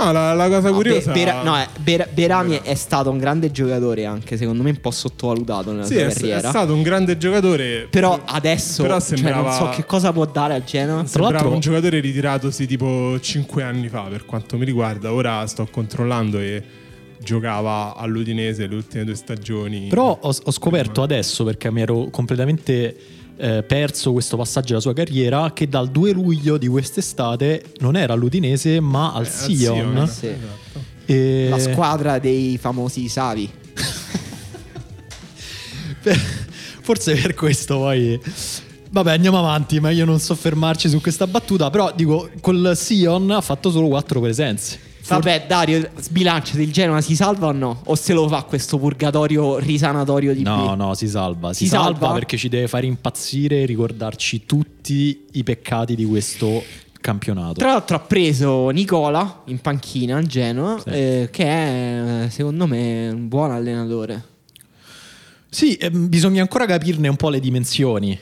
S2: No, la, la cosa curiosa
S1: Be- Bera- no, eh, Ber- Berami è stato un grande giocatore anche, secondo me un po' sottovalutato nella
S2: Sì,
S1: sua
S2: è, è
S1: carriera.
S2: stato un grande giocatore.
S1: Però adesso
S2: Però
S1: cioè,
S2: sembrava-
S1: non so che cosa può dare al Genoa.
S3: Tra
S2: Sembrava
S3: l'altro-
S2: un giocatore ritiratosi tipo 5 anni fa, per quanto mi riguarda. Ora sto controllando e giocava all'Udinese le ultime due stagioni.
S3: Però ho, ho scoperto adesso, perché mi ero completamente eh, perso questo passaggio della sua carriera, che dal 2 luglio di quest'estate non era all'Udinese ma al
S2: Eh, al
S3: Sion.
S2: Sion,
S1: Sì.
S2: esatto.
S3: E-
S1: La squadra dei famosi Savi.
S3: Forse per questo poi... Vabbè, andiamo avanti, meglio non soffermarci su questa battuta, però dico, col Sion ha fatto solo 4 presenze.
S1: Vabbè, Dario, sbilanciati, il Genoa si salva o no? O se lo fa questo purgatorio risanatorio di
S3: No,
S1: B?
S3: no, si salva. Si,
S1: Si
S3: salva?
S1: salva?
S3: perché ci deve fare impazzire e ricordarci tutti i peccati di questo campionato.
S1: Tra l'altro ha preso Nicola in panchina al Genoa,
S3: Sì.
S1: eh, che è secondo me un buon allenatore.
S3: Sì, ehm, bisogna ancora capirne un po' le dimensioni, eh,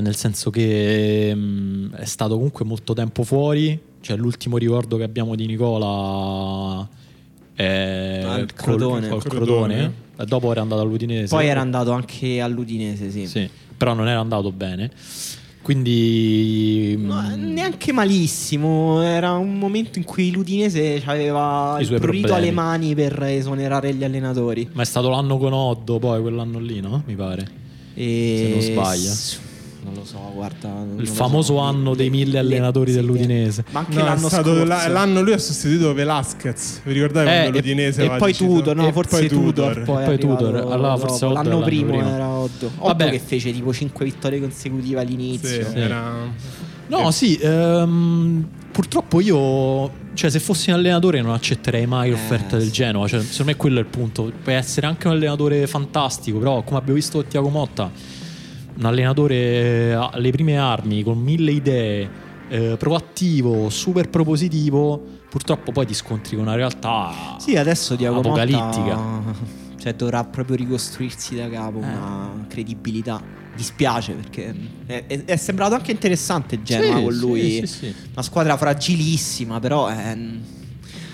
S3: nel senso che ehm, è stato comunque molto tempo fuori, cioè l'ultimo ricordo che abbiamo di Nicola è
S1: Al
S3: col-
S1: Crotone.
S3: col
S2: Crotone.
S3: Crotone, e dopo era andato all'Udinese.
S1: Poi era andato anche all'Udinese, sì.
S3: Sì, però non era andato bene. Quindi
S1: No,
S3: mm,
S1: neanche malissimo, era un momento in cui l'Udinese aveva
S3: I
S1: il prurito alle mani per esonerare gli allenatori.
S3: Ma è stato l'anno con Oddo, poi quell'anno lì, no? Mi pare.
S1: E...
S3: Se non sbaglio.
S1: Non lo so, guarda.
S3: Il famoso
S1: so.
S3: anno dei mille
S1: Le-
S3: allenatori
S1: sì,
S3: dell'Udinese.
S1: Ma anche
S2: No, è
S1: l'anno
S2: stato
S1: scorso.
S2: la- l'anno lui ha sostituito Velasquez. Vi ricordate
S3: Eh,
S2: quando
S3: e-
S2: l'Udinese
S1: e poi Tudor, no,
S2: e
S1: forse
S2: poi
S1: Tudor. Poi,
S3: E poi Tudor. Allora, forse. Oddo
S1: l'anno
S3: l'anno
S1: primo
S3: prima.
S1: era Oddo. Oddo
S3: Vabbè.
S1: che fece tipo 5 vittorie consecutive all'inizio.
S2: Sì,
S3: Sì.
S2: era...
S3: No, sì, ehm, purtroppo io, cioè se fossi un allenatore non accetterei mai
S1: Eh,
S3: l'offerta del
S1: sì.
S3: Genoa, cioè, secondo me quello è il punto. Puoi essere anche un allenatore fantastico, però come abbiamo visto con Tiago Motta, un allenatore alle prime armi, con mille idee, eh, proattivo, super propositivo, purtroppo poi ti scontri con una realtà
S1: Sì, adesso Diago Motta,
S3: apocalittica.
S1: Cioè dovrà proprio ricostruirsi da capo
S3: Eh.
S1: una credibilità. Dispiace perché è, è- è sembrato anche interessante Genoa
S3: Sì,
S1: con lui.
S3: sì, sì.
S1: Una squadra fragilissima, però è-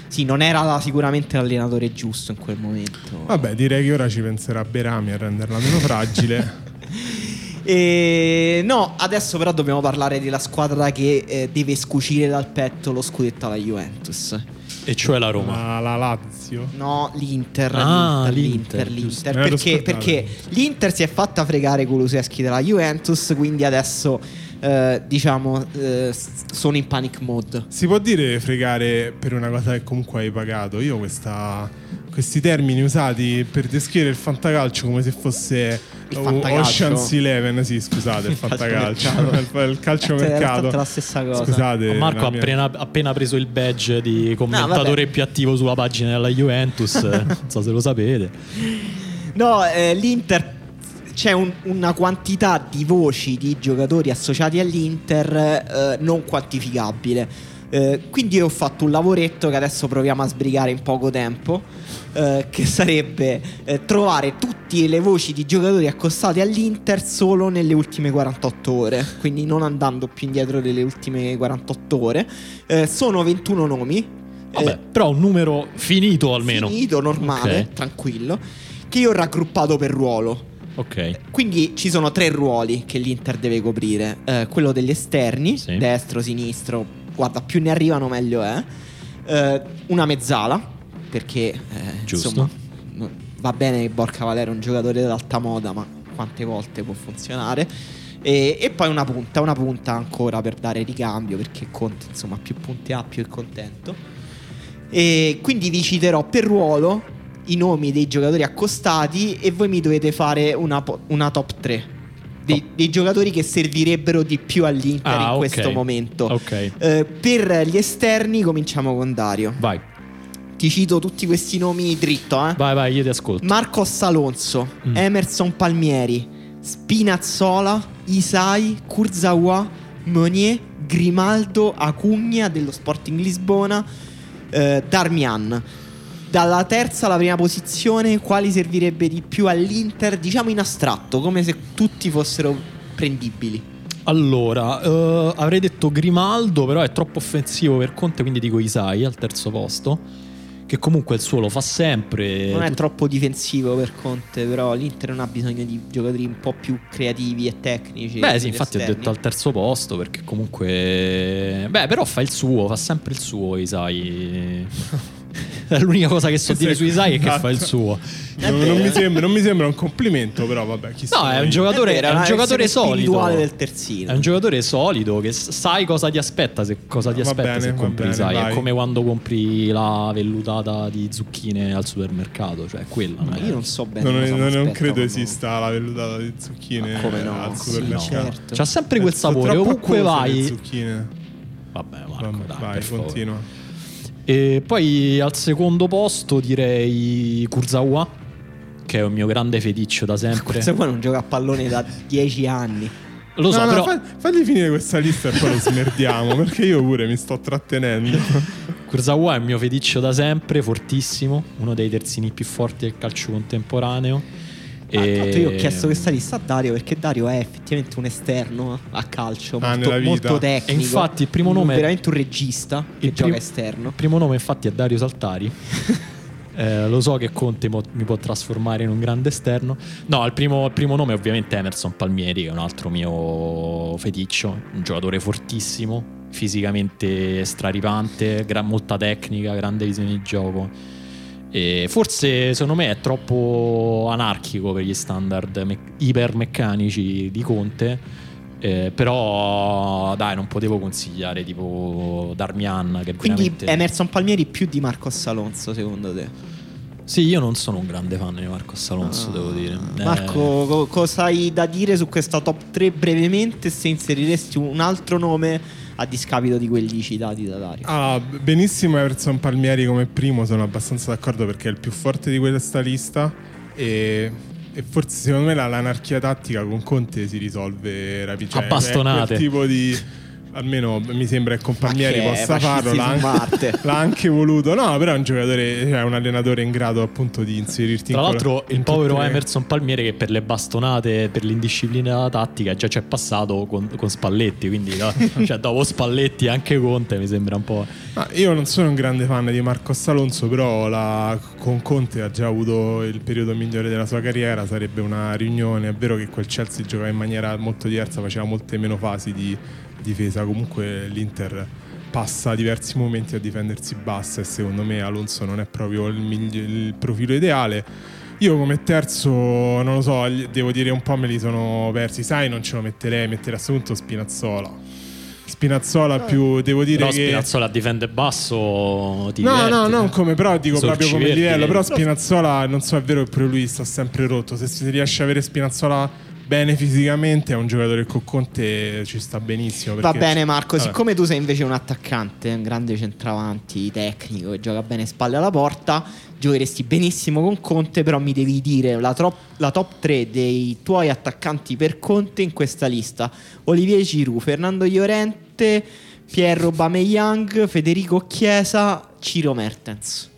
S1: sì, non era sicuramente l'allenatore giusto in quel momento.
S2: Vabbè, direi che ora ci penserà Berami a renderla meno fragile.
S1: E no, adesso però dobbiamo parlare della squadra che eh, deve scucire dal petto lo scudetto alla Juventus.
S3: E cioè la Roma.
S2: la, la Lazio.
S1: No, l'Inter,
S3: Ah,
S1: l'Inter,
S3: l'Inter,
S1: l'Inter,
S2: l'ero
S1: Perché, perché l'Inter si è fatta fregare Kuluseschi dalla Juventus, quindi adesso eh, diciamo eh, sono in panic mode.
S2: Si può dire fregare per una cosa che comunque hai pagato? Io questa- questi termini usati per descrivere il fantacalcio come se fosse
S1: Il fantacalcio.
S2: Ocean's Eleven, sì, scusate, il fantacalcio,
S1: calciomercato.
S2: il, il calcio
S1: Cioè, tutta la stessa cosa.
S2: Scusate,
S3: Marco ha
S2: mia-
S3: appena, appena preso il badge di commentatore più attivo sulla pagina della Juventus. non so se lo sapete.
S1: No, eh, l'Inter c'è un- una quantità di voci di giocatori associati all'Inter eh, non quantificabile. Eh, quindi ho fatto un lavoretto che adesso proviamo a sbrigare in poco tempo, eh, che sarebbe eh, trovare tutte le voci di giocatori accostati all'Inter solo nelle ultime 48 ore, quindi non andando più indietro delle ultime 48 ore. Eh, sono 21 nomi.
S3: Vabbè,
S1: eh,
S3: però un numero finito almeno.
S1: finito, normale,
S3: Ok.
S1: tranquillo, che io ho raggruppato per ruolo.
S3: Ok.
S1: Quindi ci sono tre ruoli che l'Inter deve coprire: Eh, quello degli esterni,
S3: Sì.
S1: destro, sinistro. Guarda, più ne arrivano, meglio è. Eh, una mezzala, perché eh, insomma va bene che Borca Valero è un giocatore d'alta moda, ma quante volte può funzionare? E, e poi una punta, una punta ancora per dare ricambio, perché Conte, insomma, più punti ha, più è contento. E quindi vi citerò per ruolo i nomi dei giocatori accostati e voi mi dovete fare una, una top 3 dei, dei giocatori che servirebbero di più all'Inter
S3: Ah,
S1: in
S3: ok.
S1: questo momento.
S3: Ok.
S1: Eh, per gli esterni cominciamo con Dario.
S3: Vai.
S1: Ti cito tutti questi nomi dritto, eh.
S3: Vai, vai, io ti ascolto.
S1: Marcos Alonso,
S3: Mm.
S1: Emerson Palmieri, Spinazzola, Isai, Kurzawa, Meunier, Grimaldo, Acugna dello Sporting Lisbona, eh, Darmian. Dalla terza alla prima posizione, quali servirebbe di più all'Inter? Diciamo in astratto, come se tutti fossero prendibili.
S3: Allora, eh, avrei detto Grimaldo, però è troppo offensivo per Conte, quindi dico Isai al terzo posto. Che comunque il suo lo fa sempre.
S1: Non è
S3: Tut-
S1: troppo difensivo per Conte, però l'Inter non ha bisogno di giocatori un po' più creativi e tecnici.
S3: Beh, sì, infatti ho
S1: esterni.
S3: detto al terzo posto perché comunque... Beh, però fa il suo, fa sempre il suo Isai. L'unica cosa che so
S2: Sì,
S3: dire su Isai è che
S2: esatto.
S3: fa il suo.
S1: È
S2: Non, non mi sembra, non mi sembra un complimento, però vabbè, chi
S3: No, è un
S2: io?
S3: giocatore,
S1: È vero,
S3: è un
S1: una
S3: giocatore solido.
S1: del terzino.
S3: È un giocatore solido che sai cosa ti aspetta se, cosa ti aspetta
S2: bene,
S3: se compri
S2: bene,
S3: Isai. È
S2: vai.
S3: come quando compri la vellutata di zucchine al supermercato, cioè è quella.
S1: Ma
S3: è-
S1: io non so bene.
S2: Non, non- non credo
S1: quando-
S2: esista la vellutata di zucchine
S1: no?
S2: al
S1: Sì,
S2: supermercato.
S1: certo.
S3: C'ha sempre quel
S2: Eh,
S3: sapore, ovunque vai.
S2: zucchine.
S3: Vabbè, Marco,
S2: Vabbè,
S3: dai,
S2: vai,
S3: per favore. E poi al secondo posto direi Kurzawa, che è un mio grande feticcio da sempre.
S1: Se poi non gioca a pallone da 10 anni.
S3: Lo so,
S2: no, no,
S3: però
S2: fa- fagli finire questa lista e poi lo smerdiamo, perché io pure mi sto trattenendo.
S3: Kurzawa è il mio feticcio da sempre, fortissimo, uno dei terzini più forti del calcio contemporaneo.
S1: Ah, l'altro io ho chiesto questa lista a Dario perché Dario è effettivamente un esterno a calcio,
S2: Ah,
S1: molto, molto tecnico.
S3: E infatti il primo nome-
S1: Veramente un regista che
S3: Il
S1: gioca
S3: prim-
S1: esterno.
S3: Il primo nome infatti è Dario Saltari. Eh, lo so che Conte mo- mi può trasformare in un grande esterno. No, il primo, il primo nome è ovviamente Emerson Palmieri, che è un altro mio feticcio, un giocatore fortissimo, fisicamente straripante, gra- molta tecnica, grande visione di gioco. E forse secondo me è troppo anarchico per gli standard me- ipermeccanici di Conte. eh, però dai, non potevo consigliare tipo Darmian che
S1: Quindi
S3: veramente...
S1: Emerson Palmieri più di Marcos Alonso secondo te?
S3: Sì, io non sono un grande fan di Marco Alonso,
S1: Ah.
S3: devo dire. Eh,
S1: Marco, co- cosa hai da dire su questa top 3 brevemente se inseriresti un altro nome a discapito di quelli citati da Dario?
S2: Ah, benissimo Everson Palmieri come primo, sono abbastanza d'accordo perché è il più forte di questa lista e, e forse secondo me la- l'anarchia tattica con Conte si risolve rapidamente.
S3: A bastonate.
S2: È quel tipo di... Almeno mi sembra che Palmieri
S1: che è,
S2: possa farlo. L'ha l'ha anche voluto. No, però è un giocatore, cioè un allenatore in grado appunto di inserirti
S3: Tra
S2: in
S3: l'altro, il
S2: in
S3: povero
S2: le-
S3: Emerson Palmieri, che per le bastonate, per l'indisciplina tattica, già c'è passato con, con Spalletti. Quindi, no? cioè, dopo Spalletti, anche Conte mi sembra un po'.
S2: Ma io non sono un grande fan di Marcos Alonso, però la- con Conte ha già avuto il periodo migliore della sua carriera, sarebbe una riunione. È vero che quel Chelsea giocava in maniera molto diversa, faceva molte meno fasi di difesa, comunque l'Inter passa diversi momenti a difendersi bassa e secondo me Alonso non è proprio il, migli- il profilo ideale. Io come terzo, non lo so, devo dire un po' me li sono persi, sai, non ce lo metterei, metterei a questo punto Spinazzola. Spinazzola più, devo dire
S3: Però
S2: che...
S3: Spinazzola difende basso. Ti
S2: No, no, non come, però dico proprio come livello. Però Spinazzola, non so, è vero che pure lui sta sempre rotto. Se si riesce a avere Spinazzola bene fisicamente, è un giocatore che con Conte ci sta benissimo.
S1: Va bene Marco,
S2: Vabbè.
S1: siccome tu sei invece un attaccante, un grande centravanti tecnico che gioca bene spalle alla porta, giocheresti benissimo con Conte, però mi devi dire la, trop- la top 3 dei tuoi attaccanti per Conte in questa lista. Olivier Giroud, Fernando Llorente, Pierro Bameyang, Federico Chiesa, Ciro Mertens.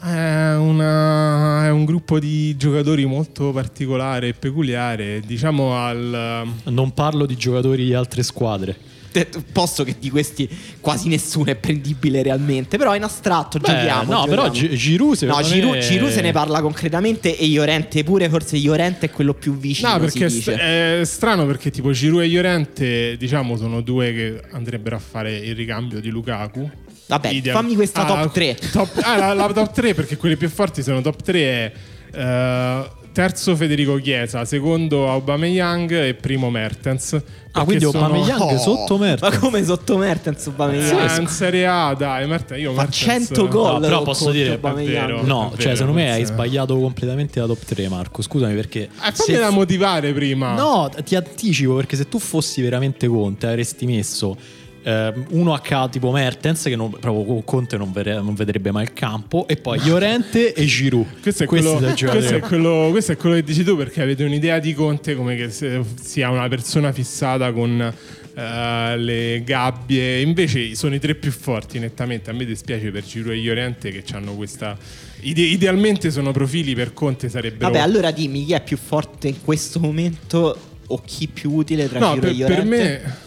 S2: È, una- è un gruppo di giocatori molto particolare e peculiare. Diciamo al.
S3: Non parlo di giocatori di altre squadre.
S1: Te- Posto che di questi quasi nessuno è prendibile realmente, però in astratto
S3: Beh,
S1: giochiamo.
S3: no, però
S1: giochiamo.
S3: Gi- Giroud
S1: No, Giroud,
S3: me-
S1: Giroud se ne parla concretamente e Llorente pure, forse Llorente è quello più vicino.
S2: No, perché st-
S1: dice.
S2: è strano perché tipo Giroud e Llorente, diciamo, sono due che andrebbero a fare il ricambio di Lukaku.
S1: Vabbè,
S2: Ideal-
S1: fammi questa
S2: Ah,
S1: top 3.
S2: top- ah, la, la top 3 perché quelli più forti sono top 3 è eh, terzo Federico Chiesa, secondo Aubameyang e primo Mertens.
S3: Ah, quindi
S2: sono-
S3: Aubameyang
S1: Oh,
S3: sotto Mertens.
S1: Ma come sotto Mertens Aubameyang?
S2: Eh, in Serie A, dai, Mertens, io
S1: Fa
S2: Mertens-
S1: 100 gol.
S3: No, però posso dire-
S2: vero.
S3: No, cioè
S2: vero,
S3: secondo me hai sbagliato completamente la top 3, Marco. Scusami perché...
S2: Eh, fammela
S3: se-
S2: motivare prima.
S3: No, ti anticipo perché se tu fossi veramente Conte avresti messo ehm, uno a caso tipo Mertens che non, proprio con Conte non, vere- non vedrebbe mai il campo e poi Llorente e Giroud.
S2: Questo è, quello, questo, è quello, questo è quello che dici tu perché avete un'idea di Conte come che sia una persona fissata con eh, le gabbie. Invece sono i tre più forti nettamente. A me dispiace per Giroud e Llorente che hanno questa... ide- idealmente sono profili per Conte sarebbero...
S1: Vabbè, allora dimmi chi è più forte in questo momento o chi più utile tra
S2: no,
S1: Giroud
S2: per,
S1: e Llorente?
S2: per me...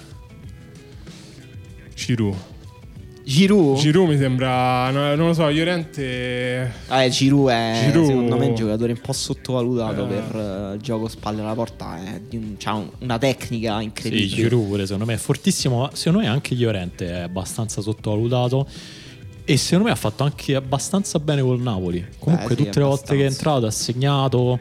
S2: Giroud.
S1: Giroud?
S2: Giroud mi sembra... no, non lo so, Llorente...
S1: Eh, Giroud è
S2: Giroud-
S1: secondo me un giocatore un po' sottovalutato
S2: Eh.
S1: per eh, il gioco spalle alla porta. È di un- una tecnica
S3: Sì,
S1: incredibile.
S3: Giroud pure secondo me è fortissimo, ma secondo me anche Llorente è abbastanza sottovalutato. E secondo me ha fatto anche abbastanza bene col Napoli. Comunque,
S1: sì,
S3: tutte le volte che è entrato ha segnato.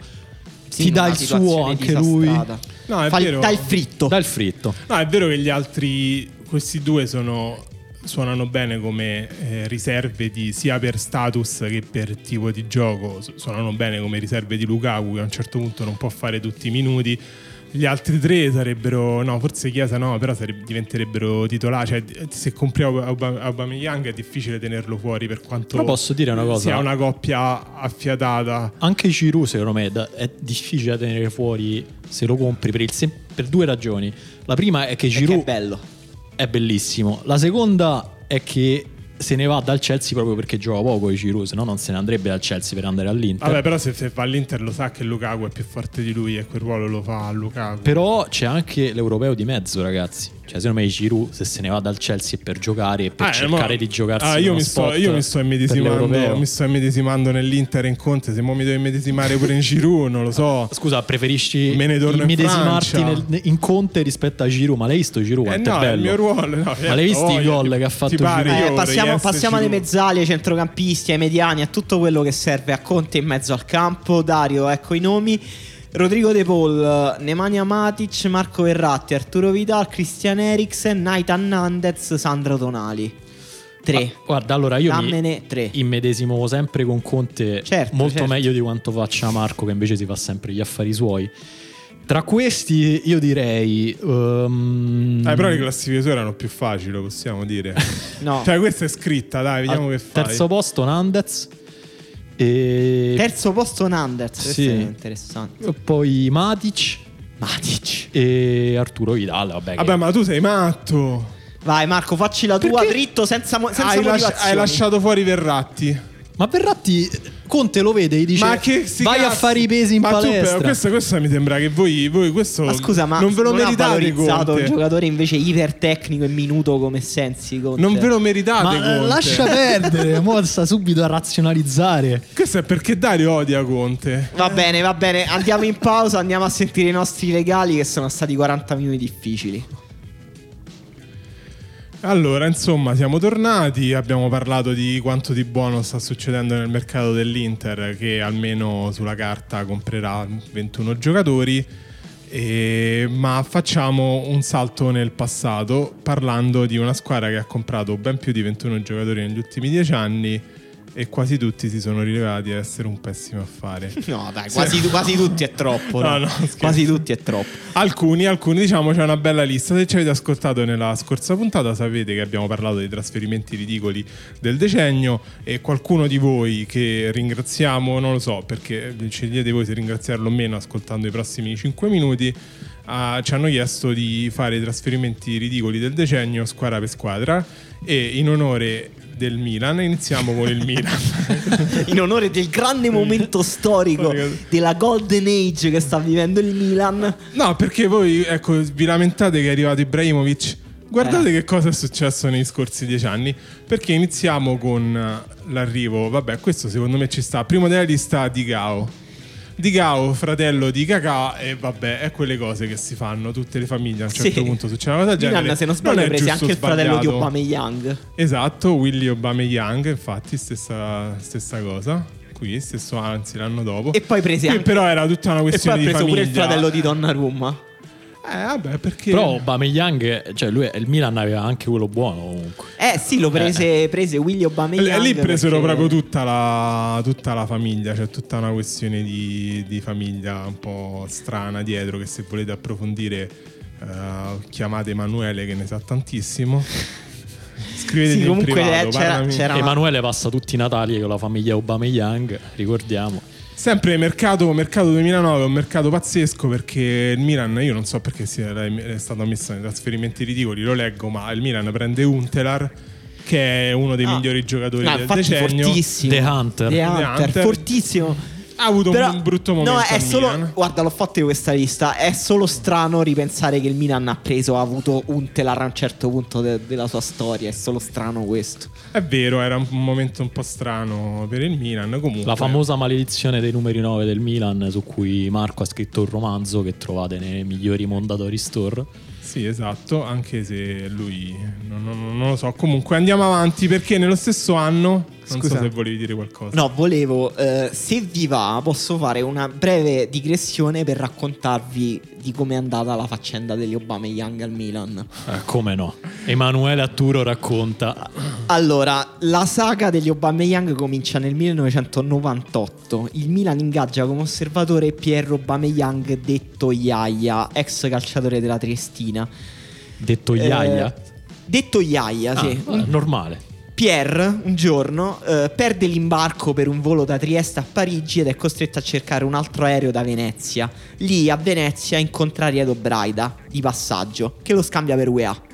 S1: Sì,
S3: ti dà il suo anche lui.
S1: disastrata.
S2: No, è
S1: Fa
S2: vero.
S1: dà il fritto.
S3: Dà il fritto.
S2: No, è vero che gli altri, questi due sono, suonano bene come eh, riserve di, sia per status che per tipo di gioco, su- suonano bene come riserve di Lukaku che a un certo punto non può fare tutti i minuti. Gli altri tre sarebbero, no, forse Chiesa no, però sareb- diventerebbero titolari. Cioè, se compri Aub- Aubameyang è difficile tenerlo fuori per quanto
S3: Però posso dire una cosa?
S2: sia una coppia affiatata.
S3: Anche Giroud, secondo me, è difficile da tenere fuori se lo compri per, il sem- per due ragioni. La prima è che Giroud
S1: è bello.
S3: È bellissimo. La seconda è che se ne va dal Chelsea proprio perché gioca poco i se no non se ne andrebbe dal Chelsea per andare all'Inter.
S2: Vabbè, però se, se va all'Inter lo sa che Lukaku è più forte di lui e quel ruolo lo fa a Lukaku.
S3: Però c'è anche l'europeo di mezzo, ragazzi. Cioè, secondo me Giroud se se ne va dal Chelsea per giocare e per
S2: Ah,
S3: cercare
S2: mo-
S3: di giocarsi
S2: Ah, io, mi sto, io mi sto immedesimando, mi sto immedesimando nell'Inter e in Conte. Se mo mi devo immedesimare pure in Giroud, non lo so.
S3: Scusa, preferisci
S2: Me ne torno in
S3: immedesimarti
S2: Francia.
S3: nel- in Conte rispetto a Giroud? Ma l'hai visto Giroud?
S2: Eh no,
S3: è
S2: il
S3: bello?
S2: mio ruolo. no,
S3: Ma l'hai visto i
S2: voglia.
S3: gol che ha fatto
S2: pare?
S3: Giroud?
S1: Eh, passiamo, passiamo alle
S2: Giroud.
S1: mezzali, ai centrocampisti, ai mediani, a tutto quello che serve a Conte in mezzo al campo. Dario, ecco i nomi. Rodrigo De Paul, Nemanja Matic, Marco Verratti, Arturo Vidal, Christian Eriksen, Nathan Nandez, Sandro Tonali. Tre.
S3: Ah, guarda, allora io mi
S1: Dammene tre.
S3: immedesimo sempre con Conte
S1: Certo,
S3: molto
S1: certo.
S3: meglio di quanto faccia Marco, che invece si fa sempre gli affari suoi. Tra questi, io direi. ehm,
S2: Eh, però le classifiche sue erano più facili, lo possiamo dire.
S1: No.
S2: Cioè, questa è scritta, dai, vediamo
S3: al
S2: che fai.
S3: Terzo posto, Nandez. E
S1: Terzo posto Nandez. Questo
S3: Sì.
S1: è interessante.
S3: poi Matic
S1: Matic.
S3: e Arturo Vidal. Vabbè, che-
S2: Vabbè, ma tu sei matto.
S1: Vai Marco, facci la tua
S2: Perché
S1: dritto senza, mo- senza
S2: Hai, lasci-
S1: motivazioni.
S2: hai lasciato fuori Verratti.
S3: Ma Verratti, Conte lo vede e dice:
S2: ma che si
S3: Vai a
S2: cazzo-
S3: fare i pesi in
S2: ma tu,
S3: palestra.
S2: però, questo, questo mi sembra che voi, voi questo
S1: Ma scusa, ma
S2: non ve lo
S1: ha
S2: meritate
S1: valorizzato
S2: Conte.
S1: un giocatore invece ipertecnico e minuto come Sensi. Conte.
S2: Non ve lo meritate
S3: Ma eh,
S2: Conte.
S3: lascia perdere, mo sta subito a razionalizzare.
S2: Questo è perché Dario odia Conte.
S1: Va bene, va bene. Andiamo in pausa, andiamo a sentire i nostri legali che sono stati 40 minuti difficili.
S2: Allora, insomma, siamo tornati, abbiamo parlato di quanto di buono sta succedendo nel mercato dell'Inter, che almeno sulla carta comprerà 21 giocatori, e- ma facciamo un salto nel passato parlando di una squadra che ha comprato ben più di 21 giocatori negli ultimi 10 anni e quasi tutti si sono rivelati essere un pessimo affare.
S1: No, dai, quasi, quasi tutti è troppo.
S2: No,
S1: no? quasi tutti è troppo.
S2: Alcuni, alcuni, diciamo, c'è una bella lista. Se ci avete ascoltato nella scorsa puntata, sapete che abbiamo parlato dei trasferimenti ridicoli del decennio. E qualcuno di voi che ringraziamo, non lo so perché scegliete voi se ringraziarlo o meno, ascoltando i prossimi 5 minuti. ah, ci hanno chiesto di fare i trasferimenti ridicoli del decennio squadra per squadra e in onore del Milan iniziamo con il Milan
S1: In onore del grande momento storico della Golden Age che sta vivendo il Milan.
S2: No, perché voi ecco, vi lamentate che è arrivato Ibrahimovic. Guardate
S1: Eh.
S2: che cosa è successo negli scorsi dieci anni. Perché iniziamo con eh, l'arrivo. Vabbè, questo secondo me ci sta. Primo della lista di Gao. Di Gao, fratello di Kakà, e vabbè, è quelle cose che si fanno. Tutte le famiglie a un certo
S1: Sì.
S2: punto succede una cosa del genere.
S1: Milan, se non sbaglio, preso
S2: giusto
S1: anche il fratello di
S2: sbagliato.
S1: Aubameyang.
S2: Esatto, Willy Aubameyang, infatti, stessa, stessa cosa. Qui, stesso, anzi, l'anno dopo.
S1: E poi prese
S2: Che
S1: anche-
S2: però era tutta una
S1: E poi
S2: questione
S1: ha
S2: di
S1: preso
S2: famiglia.
S1: pure il fratello di Donnarumma.
S2: Eh, vabbè, perché...
S3: Però Aubameyang, cioè lui, il Milan aveva anche quello buono comunque.
S1: Eh sì, lo prese, prese Willy
S2: E
S1: Aubameyang.
S2: lì presero
S1: perché-
S2: proprio tutta la, tutta la famiglia, c'è tutta una questione di, di famiglia un po' strana dietro che se volete approfondire eh, chiamate Emanuele che ne sa tantissimo. Scrivetegli
S1: Sì, comunque,
S2: in privato,
S1: eh, c'era- c'era-
S3: Emanuele passa tutti i Natali con la famiglia Aubameyang, ricordiamo.
S2: Sempre mercato, mercato 2009 è un mercato pazzesco perché il Milan, io non so perché sia è stato ammesso nei trasferimenti ridicoli, lo leggo, ma il Milan prende Untelar che è uno dei
S1: Ah.
S2: migliori giocatori
S1: No,
S2: del decennio.
S1: fortissimo.
S3: The Hunter.
S1: The
S2: The
S1: Hunter,
S2: Hunter.
S1: fortissimo.
S2: Ha avuto
S1: Però-
S2: un brutto momento
S1: No, è solo.
S2: Milan.
S1: Guarda, l'ho fatto io questa lista. È solo strano ripensare che il Milan ha preso, ha avuto un telar a un certo punto de- della sua storia. È solo strano questo.
S2: È vero, era un momento un po' strano per il Milan. Comunque,
S3: La famosa maledizione dei numeri 9 del Milan, su cui Marco ha scritto un romanzo che trovate nei migliori Mondadori Store.
S2: Sì, esatto, anche se lui non, non- non lo so. Comunque andiamo avanti perché nello stesso anno. Non
S1: Scusa.
S2: so se volevi dire qualcosa.
S1: No, volevo, eh, se vi va, posso fare una breve digressione per raccontarvi di come è andata la faccenda degli Obama Young al Milan.
S3: Eh, come no? Emanuele Atturo racconta.
S1: Allora, la saga degli Aubameyang comincia nel 1998. Il Milan ingaggia come osservatore Pierro Aubameyang, detto Iaia, ex calciatore della Triestina.
S3: Detto
S1: Eh,
S3: Iaia.
S1: detto Iaia,
S3: Ah,
S1: sì.
S3: eh, normale.
S1: Pierre, un giorno, eh, perde l'imbarco per un volo da Trieste a Parigi ed è costretto a cercare un altro aereo da Venezia. Lì, a Venezia, incontra Riedo Braida, di passaggio, che lo scambia per UEA.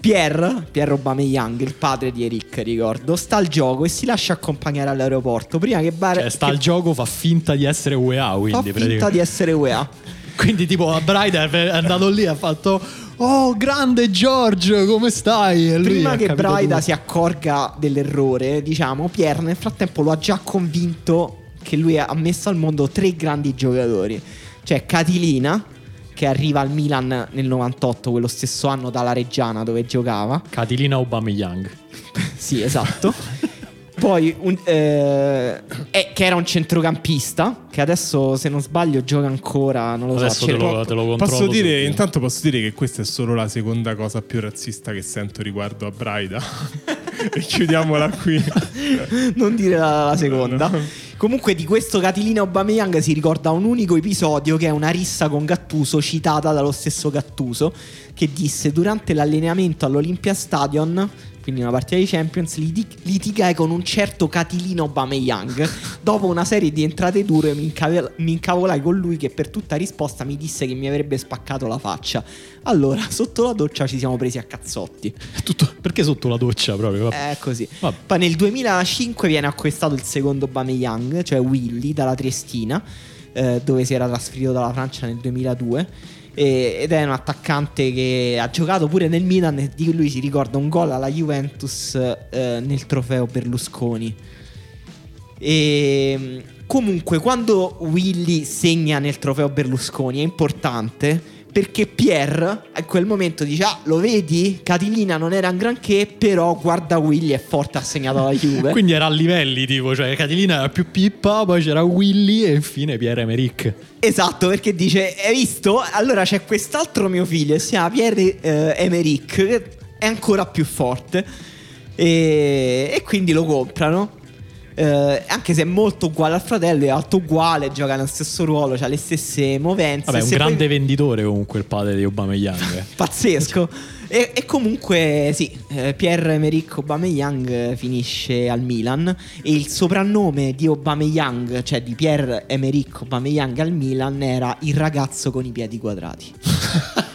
S1: Pierre, Pierre Aubameyang, il padre di Eric, ricordo, sta al gioco e si lascia accompagnare all'aeroporto prima che Bar-
S3: Cioè, sta
S1: che
S3: al gioco, fa finta di essere UEA,
S1: fa
S3: quindi
S1: finta
S3: praticamente.
S1: di essere UEA.
S3: Quindi tipo a Brighton è andato lì e ha fatto Oh grande George come stai? E lui
S1: Prima che Braida
S3: tutto.
S1: si accorga dell'errore, diciamo, Pierre nel frattempo lo ha già convinto che lui ha messo al mondo tre grandi giocatori. Cioè Catilina, che arriva al Milan nel 98, quello stesso anno dalla Reggiana dove giocava.
S3: Catilina Aubameyang
S1: Sì, esatto. Poi un- eh, eh, che era un centrocampista che adesso se non sbaglio gioca ancora, non lo
S3: Adesso
S1: so.
S3: te lo, te lo controllo
S2: Posso dire, intanto posso dire che questa è solo la seconda cosa più razzista che sento riguardo a Braida. e chiudiamola qui.
S1: non dire la, la seconda.
S2: No.
S1: Comunque di questo Catilina Aubameyang si ricorda un unico episodio che è una rissa con Gattuso citata dallo stesso Gattuso che disse durante l'allenamento all'Olympia Stadion quindi una partita di Champions litig- litigai con un certo Catilino Aubameyang dopo una serie di entrate dure mi, incavel- mi incavolai con lui che per tutta risposta mi disse che mi avrebbe spaccato la faccia allora sotto la doccia ci siamo presi a cazzotti
S3: Tutto- perché sotto la doccia proprio?
S1: è così.
S3: Vabbè.
S1: Poi nel 2005 viene acquistato il secondo Bameyang, cioè Willy, dalla Triestina, eh, dove si era trasferito dalla Francia nel 2002. Ed è un attaccante che ha giocato pure nel Milan e di lui si ricorda un gol alla Juventus eh, nel trofeo Berlusconi. E comunque, quando Willy segna nel trofeo Berlusconi è importante perché Pierre a quel momento dice: Ah, lo vedi? Catilina non era un granché, però guarda Willy è forte, ha segnato la Juve.
S3: Quindi era a livelli tipo, cioè Catilina era più pippa, poi c'era Willy e infine Pierre Emerick.
S1: Esatto, perché dice: Hai visto? Allora c'è quest'altro mio figlio, si chiama Pierre eh, Emerick, è ancora più forte. E, e quindi lo comprano. Eh, anche se è molto uguale al fratello, è alto uguale, gioca nello stesso ruolo, ha le stesse movenze.
S3: Vabbè, un
S1: Se poi-
S3: grande venditore comunque il padre di Aubameyang.
S1: Pazzesco. E, e comunque sì, eh, Pierre Emerick Aubameyang finisce al Milan e il soprannome di Aubameyang, cioè di Pierre Emerick Aubameyang al Milan era il ragazzo con i piedi quadrati.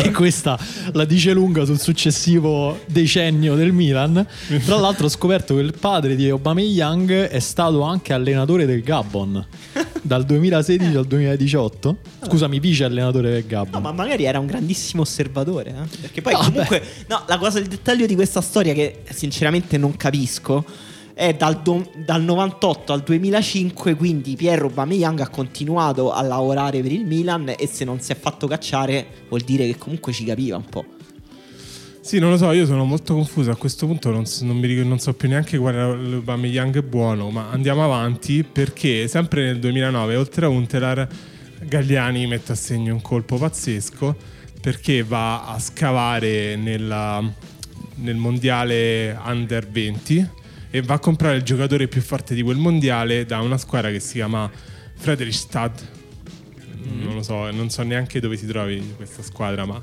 S3: E questa la dice lunga sul successivo decennio del Milan. Tra l'altro ho scoperto che il padre di Aubameyang è stato anche allenatore del Gabon dal 2016 al 2018. Scusami, vice allenatore del
S1: No,
S3: Gabon.
S1: ma magari era un grandissimo osservatore. eh. Perché poi
S3: No,
S1: comunque, no, la cosa, il dettaglio di questa storia che sinceramente non capisco è dal, do- dal 98 al 2005, quindi Pierre Aubameyang ha continuato a lavorare per il Milan e se non si è fatto cacciare vuol dire che comunque ci capiva un po'.
S2: Sì, non lo so, io sono molto confuso. A questo punto non, non mi non so più neanche quale Young è buono, ma andiamo avanti perché sempre nel 2009, oltre a Untelar, Gagliani mette a segno un colpo pazzesco perché va a scavare nella- nel mondiale under 20 e va a comprare il giocatore più forte di quel mondiale da una squadra che si chiama Fredrikstad. Non lo so, non so neanche dove si trovi questa squadra, ma.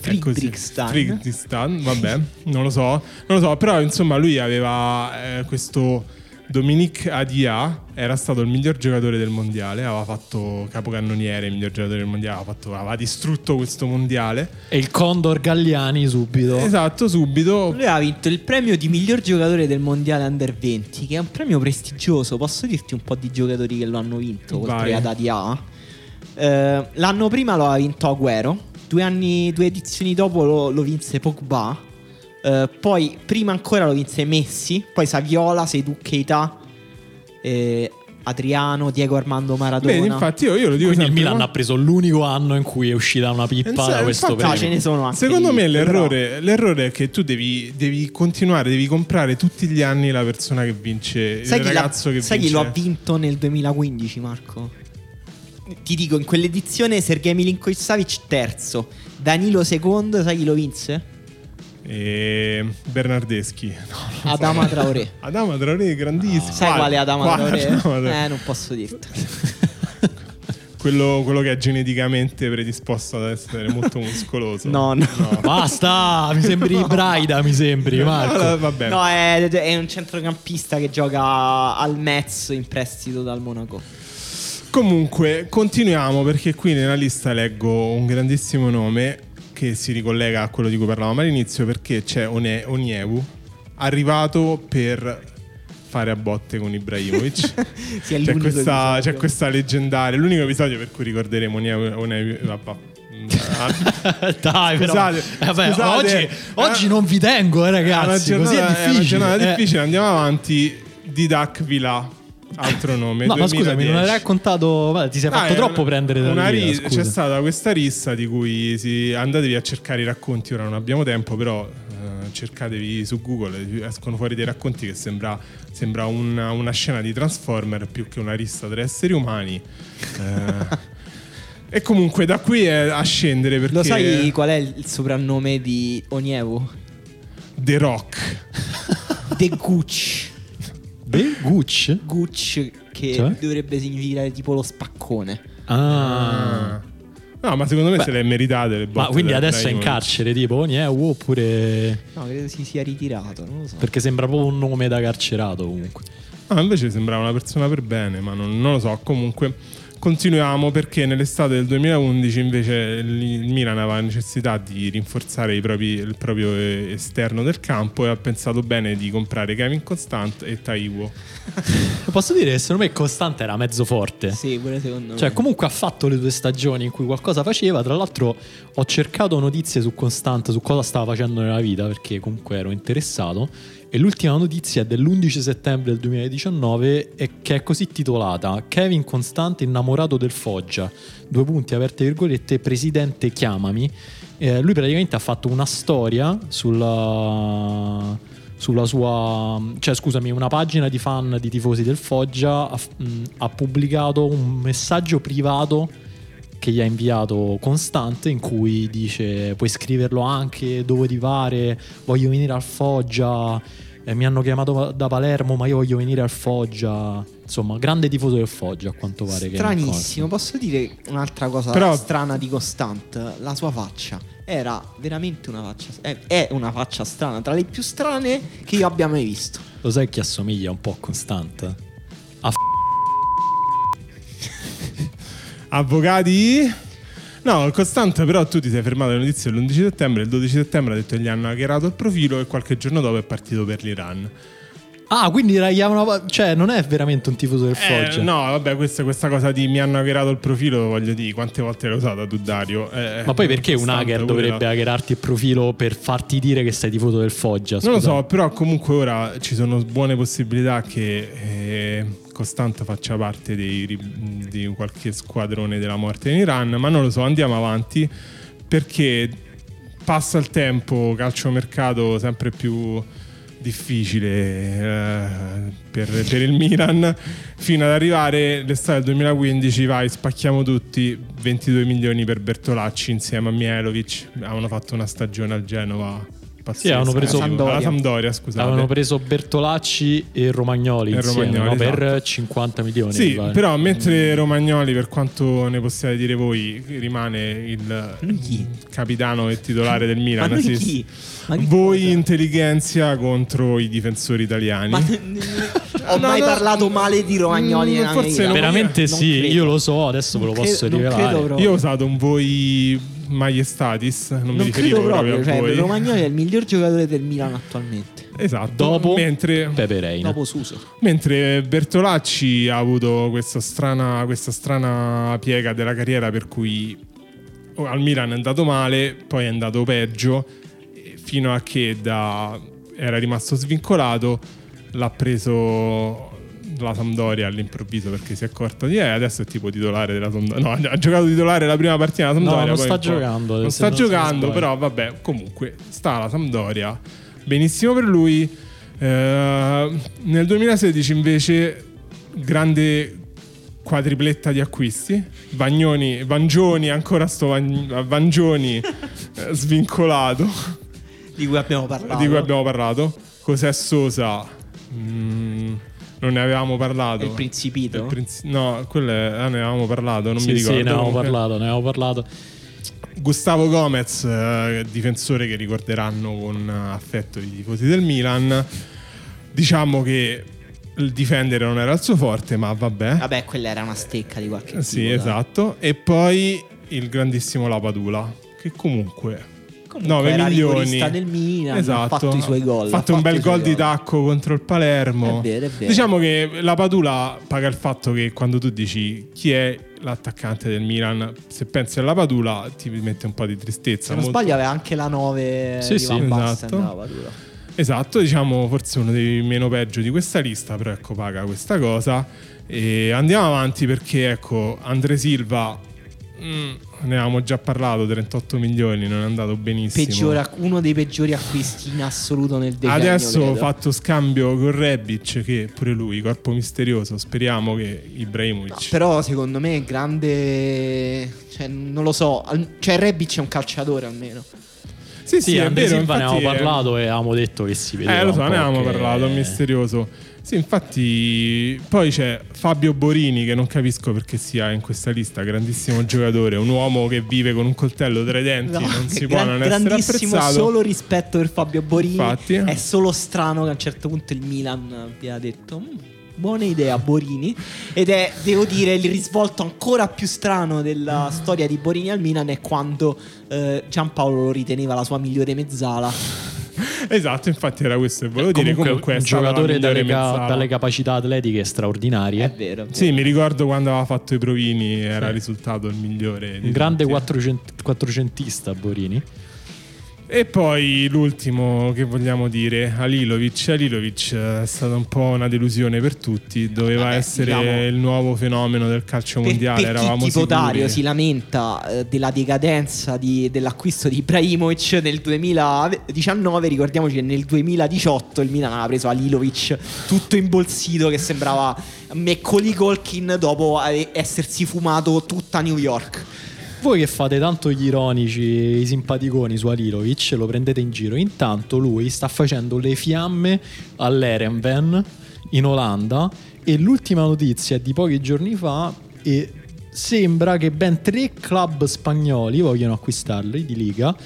S1: Friedrichsthal.
S2: Friedrichsthal, vabbè, non lo so, non lo so, però insomma lui aveva eh, questo Dominique Adia, era stato il miglior giocatore del mondiale, aveva fatto capocannoniere, il miglior giocatore del mondiale, aveva, fatto- aveva distrutto questo mondiale.
S3: E il Condor Galliani subito.
S2: Esatto, subito.
S1: Lui ha vinto il premio di miglior giocatore del mondiale under 20, che è un premio prestigioso. Posso dirti un po' di giocatori che lo hanno vinto, oltre ad ADA? Eh, l'anno prima lo ha vinto Agüero, due, anni, due edizioni dopo lo, lo vinse Pogba, eh, poi prima ancora lo vinse Messi, poi Saviola, Seydou Keita, eh, Adriano, Diego Armando Maradona.
S2: Bene, infatti io, io lo dico
S3: Quindi il
S2: sempre,
S3: Milan
S2: ma-
S3: ha preso l'unico anno in cui è uscita una pippa
S2: Infatti-
S3: da questo
S2: infatti-
S3: premio.
S1: ce ne sono anche
S2: Secondo
S1: di-
S2: me
S1: però-
S2: l'errore, l'errore è che tu devi, devi continuare, devi comprare tutti gli anni la persona che vince,
S1: Sai,
S2: il
S1: chi,
S2: ragazzo che
S1: sai chi
S2: vince.
S1: lo ha vinto nel 2015, Marco? Ti dico, in quell'edizione Sergei Milinkovic Savic terzo, Danilo secondo, sai chi lo vinse?
S2: E Bernardeschi. No, non so.
S1: Adama Traoré.
S2: Adama Traoré, grandissimo.
S1: Sai quale Adama
S2: Quale?
S1: Traoré?
S2: Adama Traoré.
S1: Eh, non posso dirti.
S2: Quello, quello che è geneticamente predisposto ad essere molto muscoloso.
S1: No, no.
S3: Basta, mi sembri Braida, mi sembri Marco.
S2: Vabbè.
S1: No, è, è un centrocampista che gioca al Metz in prestito dal Monaco.
S2: Comunque, continuiamo perché qui nella lista leggo un grandissimo nome. Che si ricollega a quello di cui parlavamo all'inizio perché c'è One- Oniewu arrivato per fare a botte con Ibrahimovic.
S1: Sì,
S2: c'è, questa, c'è questa leggendaria, l'unico episodio per cui ricorderemo Oniewu. Oniewu- vabbè.
S3: Dai, però.
S2: Scusate,
S3: Eh, vabbè,
S2: scusate.
S3: oggi,
S2: Eh,
S3: oggi non vi tengo, eh,
S2: È una
S3: ragazzi. Così è
S2: giornata- è una
S3: difficile.
S2: giornata
S3: Eh.
S2: difficile, andiamo avanti. Didac Villa, altro nome.
S3: No, ma scusami, non
S2: 2010.
S3: hai raccontato. Vabbè, ti sei
S2: Dai,
S3: fatto troppo
S2: una-
S3: prendere da
S2: una
S3: scusa.
S2: C'è stata questa rissa di cui si, andatevi a cercare i racconti. Ora non abbiamo tempo, però eh, cercatevi su Google. Escono fuori dei racconti che sembra, sembra una, una scena di Transformer più che una rissa tra esseri umani. Eh, e comunque da qui è a scendere perché
S1: Lo sai qual è il soprannome di Oniewu?
S2: The Rock.
S1: The Gucci.
S3: The Gucci?
S1: Gucci che
S3: Cioè?
S1: dovrebbe significare tipo lo spaccone.
S3: Ah.
S2: No, ma secondo me
S3: Beh,
S2: se le è meritate le botte.
S3: Ma quindi adesso è in carcere, tipo Oniewu, oppure.
S1: No, credo si sia ritirato, non lo so.
S3: Perché sembra proprio un nome da carcerato comunque.
S2: Ah, invece sembrava una persona per bene, ma non, non lo so. Comunque, continuiamo perché nell'estate del 2011 invece il il Milan aveva necessità di rinforzare i propri- il proprio eh, esterno del campo e ha pensato bene di comprare Kevin Constant e Taiwo.
S3: Posso dire che secondo me Costante era mezzo forte.
S1: Sì, pure secondo
S3: Cioè,
S1: me.
S3: comunque ha fatto le due stagioni in cui qualcosa faceva. Tra l'altro, ho cercato notizie su Costante, su cosa stava facendo nella vita, perché comunque ero interessato. E l'ultima notizia è dell'11 settembre del 2019 e che è così titolata: Kevin Costante innamorato del Foggia. Due punti aperte virgolette, presidente chiamami. Eh, lui praticamente ha fatto una storia sulla sulla sua cioè scusami una pagina di fan di tifosi del Foggia ha, mh, ha pubblicato un messaggio privato che gli ha inviato costante in cui dice puoi scriverlo anche dove ti pare voglio venire al Foggia eh, mi hanno chiamato da Palermo ma io voglio venire al Foggia insomma grande tifoso del Foggia a quanto pare che
S1: Stranissimo, posso dire un'altra cosa
S2: Però-
S1: strana di Constant? La sua faccia era veramente una faccia. È, è una faccia strana, tra le più strane che io abbia mai visto.
S3: lo sai chi assomiglia un po' a Costante? a f-
S2: Avvocati? No, Costante però tu ti sei fermato alle notizie l'11 settembre, il 12 settembre ha detto che gli hanno hackerato il profilo e qualche giorno dopo è partito per l'Iran.
S3: ah quindi una- cioè non è veramente un tifoso del Foggia
S2: Eh, no, vabbè, questa, questa cosa di mi hanno hackerato il profilo, voglio dire, quante volte l'hai usata tu Dario? Eh,
S3: Ma poi perché un hacker dovrebbe
S2: la-
S3: hackerarti il profilo per farti dire che sei tifoso del Foggia?
S2: Non lo so, però comunque ora ci sono buone possibilità che eh, Costante faccia parte dei di qualche squadrone della morte in Iran, ma non lo so, andiamo avanti perché passa il tempo, calciomercato sempre più difficile eh, per, per il Milan fino ad arrivare l'estate del 2015 vai spacchiamo tutti 22 milioni per Bertolacci insieme a Mielovic avevano fatto una stagione al Genova pazzesca.
S3: avevano preso-
S2: alla
S1: Sampdoria.
S2: Sampdoria scusate
S3: Avevano preso Bertolacci e Romagnoli
S2: E
S3: insieme
S2: Romagnoli,
S3: no? per
S2: esatto.
S3: 50 milioni.
S2: Sì,
S3: pare.
S2: però mentre Romagnoli, per quanto ne possiate dire voi, rimane il
S1: chi?
S2: capitano e titolare del
S1: Ma
S2: Milan, sì,
S1: chi? Ma
S2: voi
S1: cosa?
S2: intelligenza contro i difensori italiani.
S1: Ma ho
S2: No,
S1: mai
S2: no,
S1: parlato male di Romagnoli
S2: mm, forse.
S3: Veramente
S1: Non
S3: sì,
S1: credo.
S3: io lo so, adesso ve lo posso
S1: credo-
S3: rivelare.
S1: credo.
S2: Io ho usato un voi maiestatis, non, mi
S1: Non
S2: riferivo
S1: credo
S2: proprio
S1: proprio,
S2: a
S1: cioè
S2: voi.
S1: Romagnoli è il miglior giocatore del Milan attualmente.
S2: Esatto.
S3: Dopo
S2: mentre,
S3: Pepe Reina.
S1: Dopo Suso.
S2: mentre Bertolacci ha avuto questa strana, questa strana piega della carriera per cui al Milan è andato male, poi è andato peggio, fino a che da- era rimasto svincolato, l'ha preso la Sampdoria all'improvviso perché si è accorto di eh, adesso è tipo titolare della Sampdoria. No, ha giocato titolare la prima partita della Sampdoria.
S3: non
S2: poi
S3: sta giocando,
S2: Non sta
S3: non- non
S2: giocando, però vabbè, comunque sta la Sampdoria. Benissimo per lui. Eh, nel 2016 invece grande quadripletta di acquisti. Vagnoni, Vangioni, ancora sto Van- Vangioni eh, svincolato
S1: Di cui abbiamo parlato.
S2: di cui abbiamo parlato. Cos'è Sosa? Mm, non ne avevamo parlato.
S1: Il Principito?
S2: Il Princi- no, quello è- ah, ne avevamo parlato, non
S3: sì,
S2: mi ricordo.
S3: sì, ne avevamo
S2: Comunque-
S3: parlato, ne avevamo parlato.
S2: Gustavo Gomez, eh, difensore che ricorderanno con eh, affetto i tifosi del Milan. Diciamo che il difendere non era il suo forte, ma vabbè.
S1: Vabbè, quella era una stecca di qualche
S2: sì,
S1: tipo, dai.
S2: esatto. E poi il grandissimo Lapadula, che comunque
S1: Comunque
S2: 9
S1: era
S2: milioni
S1: rigorista del Milan, ha fatto i suoi gol.
S2: Ha fatto un bel gol di tacco contro il Palermo.
S1: È vero, è vero.
S2: Diciamo che la Padula paga il fatto che quando tu dici chi è l'attaccante del Milan, se pensi alla Padula ti mette un po' di tristezza.
S1: Se non
S2: molto-
S1: sbaglio aveva anche la 9
S3: Sì,
S1: di
S3: sì,
S1: Van
S2: esatto.
S1: Padula.
S2: Esatto, diciamo forse uno dei meno peggio di questa lista, però ecco paga questa cosa. E andiamo avanti perché ecco Andre Silva, mm, ne avevamo già parlato, 38 milioni, non è andato benissimo.
S1: Peggiore- uno dei peggiori acquisti in assoluto nel decennio.
S2: Adesso ho
S1: credo.
S2: fatto scambio con Rebic che pure lui, corpo misterioso, speriamo che Ibrahimovic...
S1: No, però secondo me è grande. Cioè, non lo so. Cioè, Rebic è un calciatore almeno.
S2: sì,
S3: Sì,
S2: sì, è vero,
S3: Silva ne avevamo
S2: eh,
S3: parlato e avevamo detto che si vedeva
S2: Eh, lo so, ne avevamo
S3: che-
S2: parlato, è misterioso. Sì, infatti, poi c'è Fabio Borini che non capisco perché sia in questa lista, grandissimo giocatore, un uomo che vive con un coltello tra i denti,
S1: No,
S2: non si
S1: che
S2: può
S1: gran-
S2: non essere
S1: grandissimo
S2: apprezzato.
S1: solo rispetto per Fabio Borini.
S2: Infatti.
S1: È solo strano che a un certo punto il Milan abbia detto. "Mm, Buona idea, Borini. Ed è, devo dire, il risvolto ancora più strano della storia di Borini al Milan è quando eh, Giampaolo lo riteneva la sua migliore mezzala.
S2: Esatto, infatti era questo che volevo dire. Comunque è
S3: un giocatore dalle, ca- dalle capacità atletiche straordinarie.
S1: È vero.
S2: Sì, mi ricordo quando aveva fatto i provini, era risultato il migliore.
S3: Un grande
S2: tutti.
S3: quattrocent- quattrocentista Borini.
S2: E poi l'ultimo che vogliamo dire, Alilovic. Alilovic eh, è stata un po' una delusione per tutti, doveva
S1: Vabbè,
S2: essere
S1: diciamo-
S2: il nuovo fenomeno del calcio
S1: Per,
S2: mondiale,
S1: per chi
S2: eravamo
S1: tipo
S2: sicuri.
S1: Dario si lamenta eh, della decadenza di- dell'acquisto di Ibrahimovic nel 2019, ricordiamoci che nel 2018 il Milan aveva preso Alilovic tutto imbolsito che sembrava Macaulay Colkin dopo eh, essersi fumato tutta New York.
S3: Voi che fate tanto gli ironici, i simpaticoni su Alilovic, lo prendete in giro. Intanto lui sta facendo le fiamme all'Erenven in Olanda e l'ultima notizia è di pochi giorni fa e sembra che ben tre club spagnoli vogliono acquistarli di Liga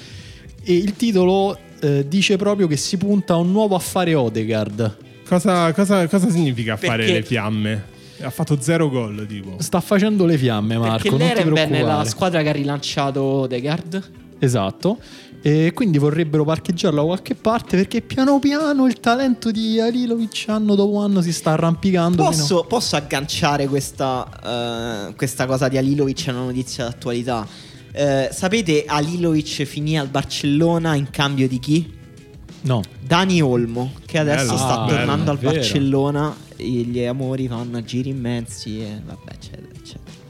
S3: e il titolo eh, dice proprio che si punta a un nuovo affare Odegaard.
S2: Cosa, cosa- cosa significa
S1: Perché-
S2: fare le fiamme? Ha fatto zero gol, tipo.
S3: Sta facendo le fiamme Marco,
S1: Perché
S3: non ti
S1: l'Erenben è la squadra che ha rilanciato Odegaard.
S3: Esatto. E quindi vorrebbero parcheggiarlo da qualche parte perché piano piano il talento di Alilovic anno dopo anno si sta arrampicando. fino-
S1: Posso, posso agganciare questa, eh, questa cosa di Alilovic a una notizia d'attualità? Eh, sapete, Alilovic finì al Barcellona in cambio di chi?
S3: No.
S1: Dani Olmo, che adesso
S2: Bello,
S1: sta
S3: ah,
S1: tornando
S3: bello,
S1: al. Barcellona. Gli amori fanno giri immensi e vabbè, eccetera, eccetera.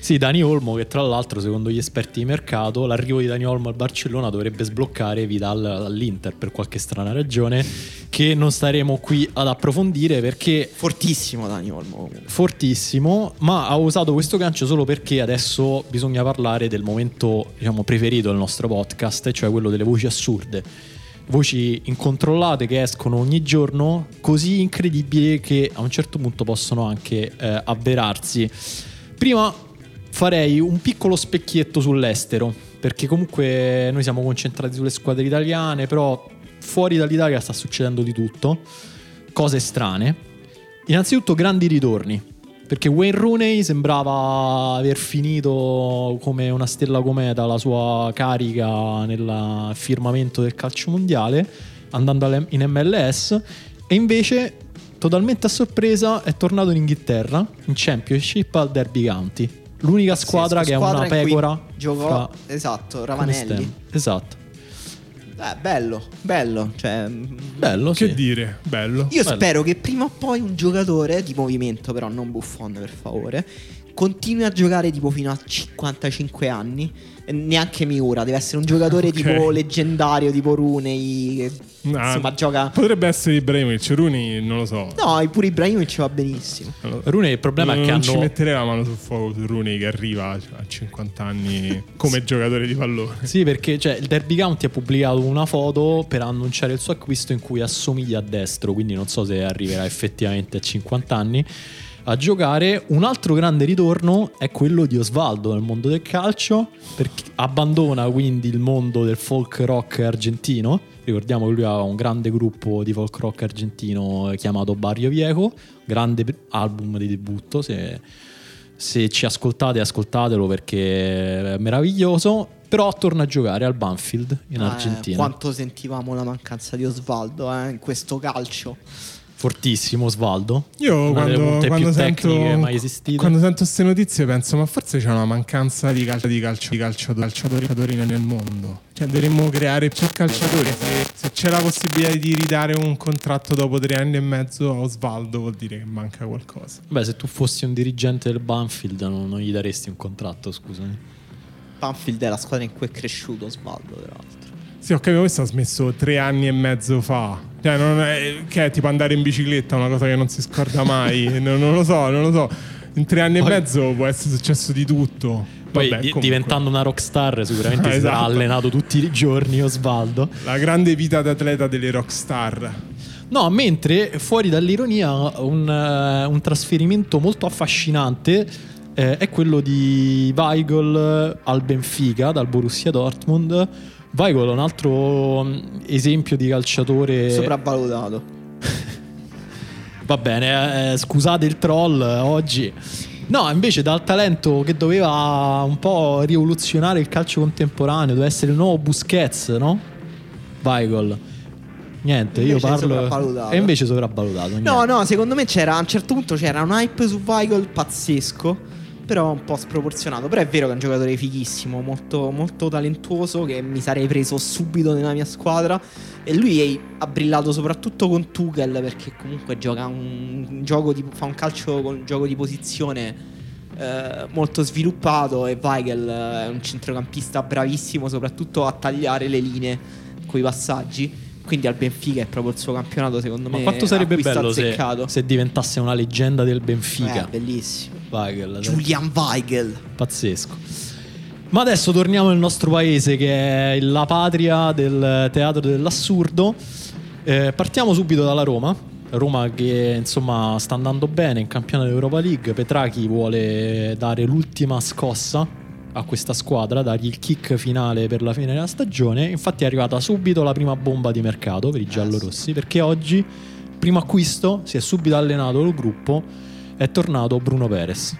S3: Sì, Dani Olmo che tra l'altro secondo gli esperti di mercato l'arrivo di Dani Olmo al Barcellona dovrebbe sbloccare Vidal all'Inter per qualche strana ragione che non staremo qui ad approfondire perché
S1: Fortissimo Dani Olmo.
S3: fortissimo, ma ho usato questo gancio solo perché adesso bisogna parlare del momento, diciamo, preferito del nostro podcast, cioè quello delle voci assurde. Voci incontrollate che escono ogni giorno, così incredibili che a un certo punto possono anche eh, avverarsi. Prima farei un piccolo specchietto sull'estero, perché comunque noi siamo concentrati sulle squadre italiane, però fuori dall'Italia sta succedendo di tutto, cose strane. Innanzitutto grandi ritorni, perché Wayne Rooney sembrava aver finito come una stella cometa la sua carica nel firmamento del calcio mondiale, andando in MLS, e invece, totalmente a sorpresa, è tornato in Inghilterra, in Championship al Derby County. L'unica squadra che è
S1: Squadra
S3: una
S1: in cui
S3: pecora.
S1: Giocò,
S3: fra-
S1: esatto, Ravanelli.
S3: Esatto.
S1: Eh, bello, bello. Cioè, mm,
S3: Bello,
S2: Che
S3: sì.
S2: dire, bello.
S1: Io
S3: Bello.
S1: spero che prima o poi un giocatore di movimento, però non Buffon per favore, continui a giocare tipo fino a 55 anni. Neanche Miura, deve essere un giocatore
S2: Ok.
S1: tipo leggendario, tipo Rooney. che,
S2: Ah,
S1: insomma, gioca.
S2: Potrebbe essere Ibrahimovic, Rooney non lo so.
S1: No, pure Ibrahimovic va benissimo.
S2: Lo-
S3: Rooney il problema
S2: non
S3: è che
S2: non ci
S3: hanno...
S2: metterei la mano sul fuoco su Rooney che arriva a 50 anni come giocatore di pallone.
S3: Sì, perché cioè, il Derby County ha pubblicato una foto per annunciare il suo acquisto in cui assomiglia a destro, quindi non so se arriverà effettivamente a 50 anni a giocare. Un altro grande ritorno è quello di Osvaldo nel mondo del calcio, perché abbandona quindi il mondo del folk rock argentino. Ricordiamo che lui ha un grande gruppo di folk rock argentino chiamato Barrio Viejo, grande album di debutto, se se ci ascoltate ascoltatelo perché è meraviglioso però torna a giocare al Banfield in
S1: Eh,
S3: Argentina.
S1: quanto sentivamo la mancanza di Osvaldo eh, in questo calcio.
S3: Fortissimo Osvaldo.
S2: Io quando, quando
S3: più
S2: sento,
S3: tecniche mai esistite.
S2: quando sento queste notizie penso ma forse c'è una mancanza di, calcio, di, calcio, di calciatori, calciatori nel mondo. Cioè dovremmo creare più calciatori. Se, se c'è la possibilità di ridare un contratto dopo tre anni e mezzo a Osvaldo vuol dire che manca qualcosa.
S3: Beh, se tu fossi un dirigente del Banfield non, non gli daresti un contratto, scusami.
S1: Banfield è la squadra in cui è cresciuto Osvaldo, tra l'altro.
S2: Sì, ho capito, questo ha smesso tre anni e mezzo fa. Cioè, non è, che è tipo andare in bicicletta, una cosa che non si scorda mai. non, non lo so, non lo so. In tre anni
S3: Poi-
S2: e mezzo può essere successo di tutto.
S3: Poi
S2: Vabbè,
S3: di- diventando una rockstar sicuramente si sarà
S2: Esatto.
S3: allenato tutti i giorni Osvaldo.
S2: La grande vita d'atleta delle rockstar.
S3: No, mentre fuori dall'ironia un, eh, un trasferimento molto affascinante eh, è quello di Weigl al Benfica dal Borussia Dortmund. Weigl è un altro mm, esempio di calciatore
S1: Sopravvalutato.
S3: Va bene, eh, scusate il troll eh, oggi. No, invece dal talento che doveva un po' rivoluzionare il calcio contemporaneo, doveva essere il nuovo Busquets, no? Weigl. Niente, io
S1: Invece
S3: parlo...
S1: sopravvalutato.
S3: E invece sopravvalutato.
S1: No,
S3: niente.
S1: no, secondo me c'era a un certo punto c'era un hype su Weigl pazzesco. Però un po' sproporzionato. Però è vero che è un giocatore fighissimo, molto, molto talentuoso. Che mi sarei preso subito nella mia squadra. E lui è- ha brillato soprattutto con Tuchel. Perché comunque gioca un gioco di, fa un calcio con un gioco di posizione eh, molto sviluppato. E Weigl eh, è un centrocampista bravissimo, soprattutto a tagliare le linee coi passaggi. Quindi al Benfica è proprio il suo campionato, secondo
S3: Ma
S1: me.
S3: quanto sarebbe bello se, se diventasse una leggenda del Benfica?
S1: Eh, bellissimo.
S3: Weigl,
S1: Julian Weigel.
S3: Pazzesco. Ma adesso torniamo nel nostro paese che è la patria del teatro dell'assurdo. Eh, partiamo subito dalla Roma. Roma che insomma sta andando bene in campionato Europa League. Petrachi vuole dare l'ultima scossa a questa squadra, dargli il kick finale per la fine della stagione. Infatti è arrivata subito la prima bomba di mercato per i giallorossi perché oggi, primo acquisto, si è subito allenato il gruppo, è tornato Bruno Perez.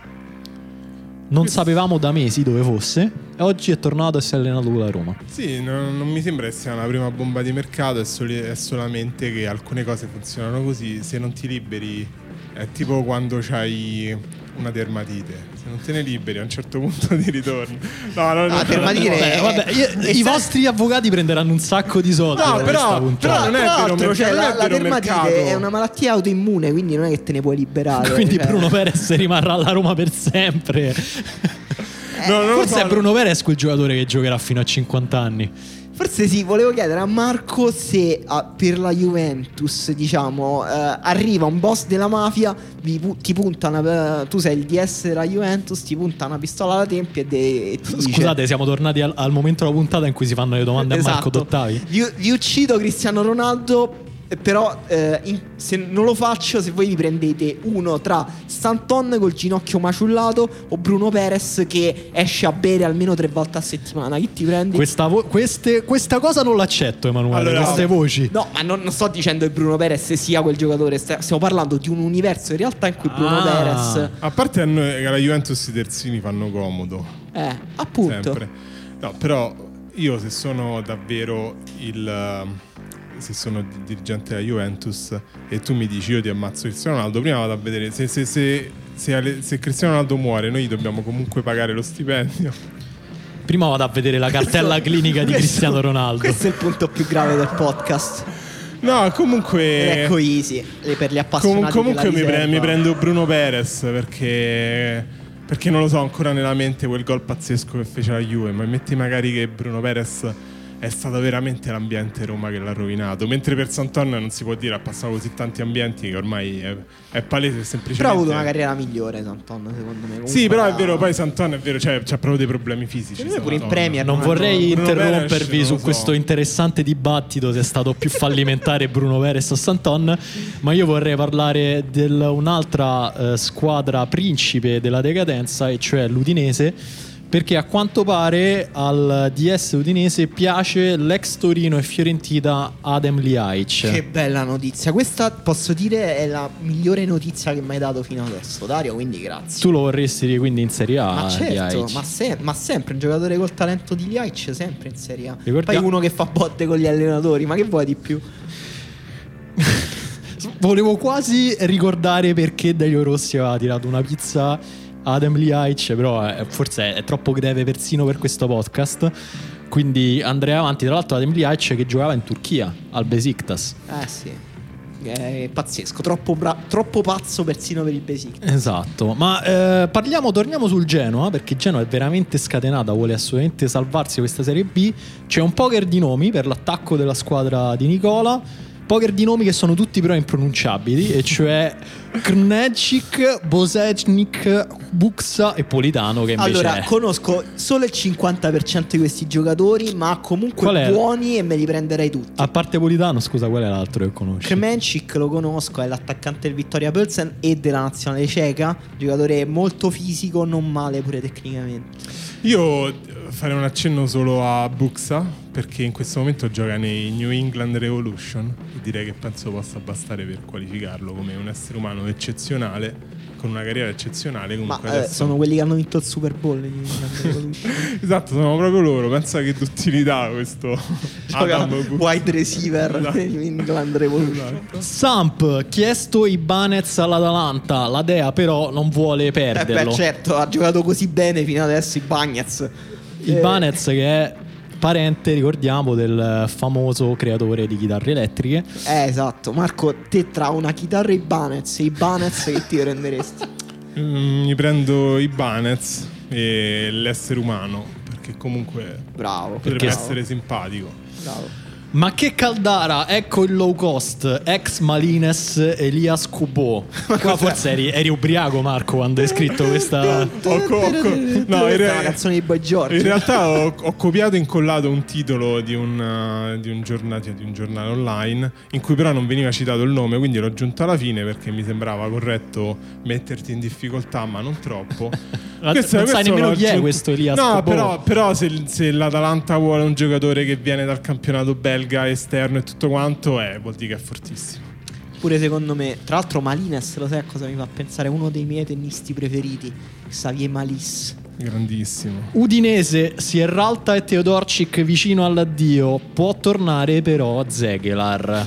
S3: Non sapevamo da mesi dove fosse e oggi è tornato e si è allenato con la Roma.
S2: Sì, non, non mi sembra che sia una prima bomba di mercato, è, soli- è solamente che alcune cose funzionano così, se non ti liberi è tipo quando c'hai una dermatite, non te ne liberi a un certo punto ti ritorni. No, no, no,
S1: Ah, dermatite-
S3: Vabbè,
S1: Eh,
S3: vabbè, io-
S1: eh,
S3: i vostri avvocati prenderanno un sacco di soldi.
S2: No,
S3: da
S2: però-
S3: questa puntata.
S2: però non è vero
S1: cioè,
S2: non è
S1: la, la dermatite è una malattia autoimmune, quindi non è che te ne puoi liberare.
S3: Quindi
S1: cioè.
S3: Bruno Perez rimarrà alla Roma per sempre.
S2: No, non lo
S3: Forse
S2: so,
S3: è Bruno Perez quel giocatore che giocherà fino a 50 anni.
S1: Forse sì, volevo chiedere a Marco se ah, per la Juventus, diciamo, eh, arriva un boss della mafia, vi ti punta una, tu sei il DS della Juventus, ti punta una pistola alla tempia e, de- e ti dice-
S3: Scusate, siamo tornati al, al momento della puntata in cui si fanno le domande a Marco
S1: Esatto.
S3: Dottavi.
S1: Vi, vi uccido Cristiano Ronaldo. Però eh, in- se non lo faccio, se voi vi prendete uno tra Stanton col ginocchio maciullato o Bruno Perez che esce a bere almeno tre volte a settimana, chi ti prendi?
S3: Questa, vo- queste- questa cosa non l'accetto, Emanuele.
S2: Allora-
S3: queste voci.
S1: No, ma non, non sto dicendo che Bruno Perez sia quel giocatore, stiamo parlando di un universo in realtà in cui Bruno
S3: Ah.
S1: Perez...
S2: A parte a noi, che alla Juventus i terzini fanno comodo.
S1: Eh, appunto.
S2: Sempre. No, però io se sono davvero il se sono di- dirigente della Juventus e tu mi dici io ti ammazzo Cristiano Ronaldo, prima vado a vedere se, se- se- se Cristiano Ronaldo muore, noi dobbiamo comunque pagare lo stipendio.
S3: Prima vado a vedere la cartella
S1: Questo-
S3: clinica di
S1: questo-
S3: Cristiano Ronaldo.
S1: Questo è il punto più grave del podcast.
S2: No, comunque
S1: ecco easy, per gli
S2: Com-
S1: appassionati
S2: comunque
S1: della
S2: mi, pre- mi prendo Bruno Perez perché, perché non lo so ancora nella mente quel gol pazzesco che fece la Juve, ma metti magari che Bruno Perez è stato veramente l'ambiente Roma che l'ha rovinato, mentre per Santon non si può dire ha passato così tanti ambienti che ormai è, è palese semplicemente.
S1: Però ha avuto una carriera migliore Santon, secondo me.
S2: Sì,
S1: Comunque
S2: però è vero, poi Santon è vero, cioè, c'ha proprio dei problemi fisici.
S1: Me pure in. Premier
S3: Non vorrei
S2: Bruno
S3: interrompervi
S2: non
S3: su
S2: so.
S3: questo interessante dibattito se è stato più fallimentare Bruno Perez o Santon, ma io vorrei parlare di un'altra eh, squadra principe della decadenza, e cioè l'Udinese, perché a quanto pare al DS udinese piace l'ex Torino e Fiorentina Adem Liaic.
S1: Che bella notizia. Questa posso dire è la migliore notizia che mi hai dato fino adesso, Dario. Quindi grazie.
S3: Tu lo vorresti quindi in Serie A?
S1: ma certo, ma, se- ma sempre un giocatore col talento di Liaic, sempre in Serie A.
S3: Ricordia-
S1: Poi uno che fa botte con gli allenatori, ma che vuoi di più?
S3: Volevo quasi ricordare perché Dario Rossi aveva tirato una pizza a Adem Liaic, però eh, forse è troppo greve persino per questo podcast. Quindi andrei avanti. Tra l'altro, Adem Liaic che giocava in Turchia al Besiktas.
S1: Eh sì. È pazzesco, troppo, bra- troppo pazzo persino per il Besiktas.
S3: Esatto, ma eh, parliamo, torniamo sul Genoa perché Genoa è veramente scatenata, vuole assolutamente salvarsi questa Serie B. C'è un poker di nomi per l'attacco della squadra di Nicola. Poker di nomi che sono tutti però impronunciabili, e cioè Krnecic, Bosecnik, Buxa e Politano che invece
S1: Allora,
S3: è.
S1: conosco solo il 50% di questi giocatori, ma comunque buoni e me li prenderei tutti.
S3: A parte Politano, scusa, qual è l'altro che conosci?
S1: Kremencic lo conosco, è l'attaccante del Vittoria Pilsen e della nazionale ceca, giocatore molto fisico, non male pure tecnicamente.
S2: Io farei un accenno solo a Buxa perché in questo momento gioca nei New England Revolution e direi che penso possa bastare per qualificarlo come un essere umano eccezionale con una carriera eccezionale
S1: Ma
S2: comunque
S1: eh,
S2: adesso-
S1: sono quelli che hanno vinto il Super Bowl. gli England Revolution.
S2: Esatto, sono proprio loro. Pensa che d'utilità questo
S1: wide receiver
S2: Esatto.
S1: in England Revolution.
S2: Esatto.
S3: Samp, chiesto Ibanez all'Atalanta, la Dea però non vuole
S1: Eh
S3: perderlo.
S1: beh, certo, ha giocato così bene fino adesso i Bagnets.
S3: Ibanez che è parente, ricordiamo, del famoso creatore di chitarre elettriche.
S1: Eh, esatto. Marco, te tra una chitarra e i Banez e i Banez che ti prenderesti?
S2: Mm, mi prendo Ibanez e l'essere umano perché comunque
S1: Bravo.
S2: potrebbe
S3: Perché-
S2: essere simpatico.
S1: Bravo.
S3: Ma che caldara, ecco il low cost, ex Malines Elias Kubo. Qua forse eri, eri ubriaco Marco quando hai scritto questa...
S2: Ho ho co- no, in, re-
S1: canzone di Boy George.
S2: in realtà ho, ho copiato e incollato un titolo di un, uh, di, un giornale, di un giornale online in cui però non veniva citato il nome, quindi l'ho aggiunto alla fine perché mi sembrava corretto metterti in difficoltà, ma non troppo.
S3: Non sai nemmeno chi è questo Elias
S2: No,
S3: Kubo.
S2: però, però se, se l'Atalanta vuole un giocatore che viene dal campionato belga esterno e tutto quanto, eh, vuol dire che è fortissimo.
S1: Pure secondo me, tra l'altro Malines, lo sai a cosa mi fa pensare? Uno dei miei tennisti preferiti, Xavier Malis.
S2: Grandissimo.
S3: Udinese, Sierralta e Teodorcic vicino all'addio. Può tornare però Zegelar.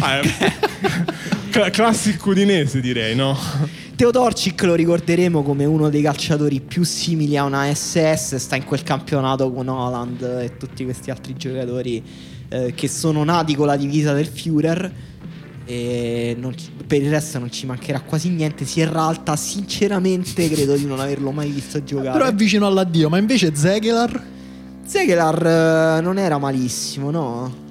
S2: Ah, è- cla- classico udinese direi, no?
S1: Teodorcic lo ricorderemo come uno dei calciatori più simili a una SS, sta in quel campionato con Holland e tutti questi altri giocatori eh, che sono nati con la divisa del Führer. E non per il resto non ci mancherà quasi niente. Sierra Alta, sinceramente, credo di non averlo mai visto giocare.
S3: Però è vicino all'addio, ma invece Zegelar
S1: Zegelar eh, non era malissimo, no?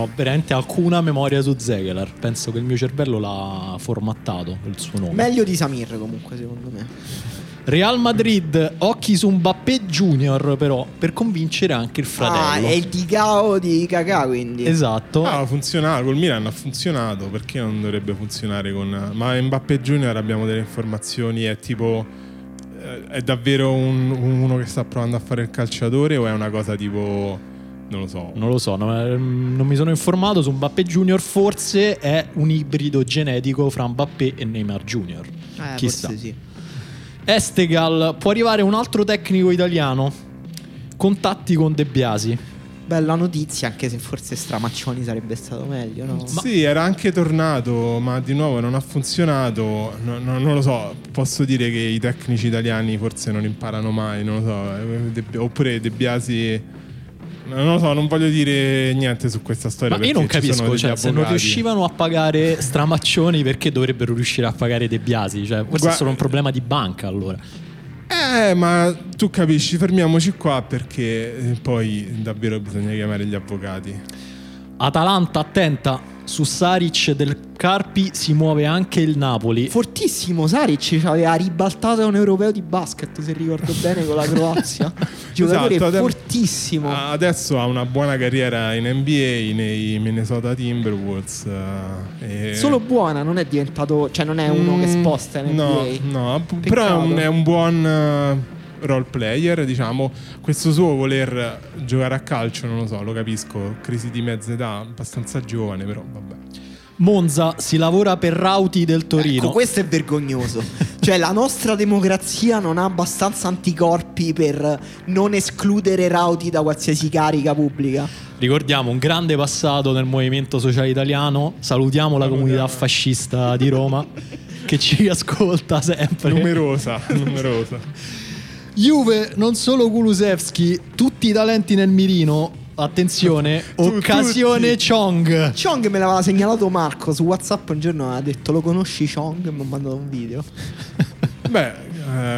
S3: Ho veramente alcuna memoria su Zegelar. Penso che il mio cervello l'ha formattato il suo nome.
S1: Meglio di Samir, comunque, secondo me.
S3: Real Madrid, occhi su Mbappé Junior però, per convincere anche il
S1: Ah,
S3: fratello.
S1: è il Ticao di Kakà, quindi.
S3: Esatto.
S2: Ah, funzionava col Milan ha funzionato, perché non dovrebbe funzionare con Ma Mbappé Junior abbiamo delle informazioni, è tipo eh, è davvero un- uno che sta provando a fare il calciatore o è una cosa tipo non lo so.
S3: Non lo so, no, ehm, non mi sono informato su Mbappé Junior, forse è un ibrido genetico fra Mbappé e Neymar Junior.
S1: Eh,
S3: Chissà.
S1: forse sì.
S3: Estegal, può arrivare un altro tecnico italiano? Contatti con De Biasi.
S1: Bella notizia, anche se forse Stramaccioni sarebbe stato meglio, no?
S2: Sì, era anche tornato, ma di nuovo non ha funzionato. No- no- non lo so, posso dire che i tecnici italiani forse non imparano mai, non lo so. eh, De- oppure De Biasi. Non lo so, non voglio dire niente su questa storia.
S3: Ma io non capisco, cioè, se non riuscivano a pagare Stramaccioni, perché dovrebbero riuscire a pagare De Biasi? Cioè, forse
S2: Gua-
S3: è solo un problema di banca allora.
S2: Eh, ma tu capisci, fermiamoci qua perché eh, poi davvero bisogna chiamare gli avvocati.
S3: Atalanta attenta, su Saric del Carpi si muove anche il Napoli.
S1: Fortissimo, Saric aveva ribaltato un europeo di basket, se ricordo bene, con la Croazia. Giocatore
S2: Esatto,
S1: fortissimo.
S2: Adesso ha una buona carriera in NBA nei Minnesota Timberwolves. eh, e-
S1: Solo buona, non è diventato, cioè non è uno che
S2: Mm,
S1: sposta in NBA.
S2: No, no, però è un, è un buon. Role player, diciamo, questo suo voler giocare a calcio, non lo so, lo capisco, crisi di mezza età, abbastanza giovane, però vabbè.
S3: Monza si lavora per Rauti del Torino.
S1: Ecco, questo è vergognoso. cioè, la nostra democrazia non ha abbastanza anticorpi per non escludere Rauti da qualsiasi carica pubblica.
S3: Ricordiamo un grande passato nel movimento sociale italiano. Salutiamo la comunità fascista di Roma che ci ascolta sempre.
S2: Numerosa, numerosa.
S3: Juve, non solo Kulusevski, tutti i talenti nel mirino. Attenzione, occasione
S2: tutti.
S3: Chong.
S1: Chong me l'aveva segnalato Marco su WhatsApp un giorno. Ha detto: Lo conosci Chong? E mi ha mandato un video.
S2: Beh,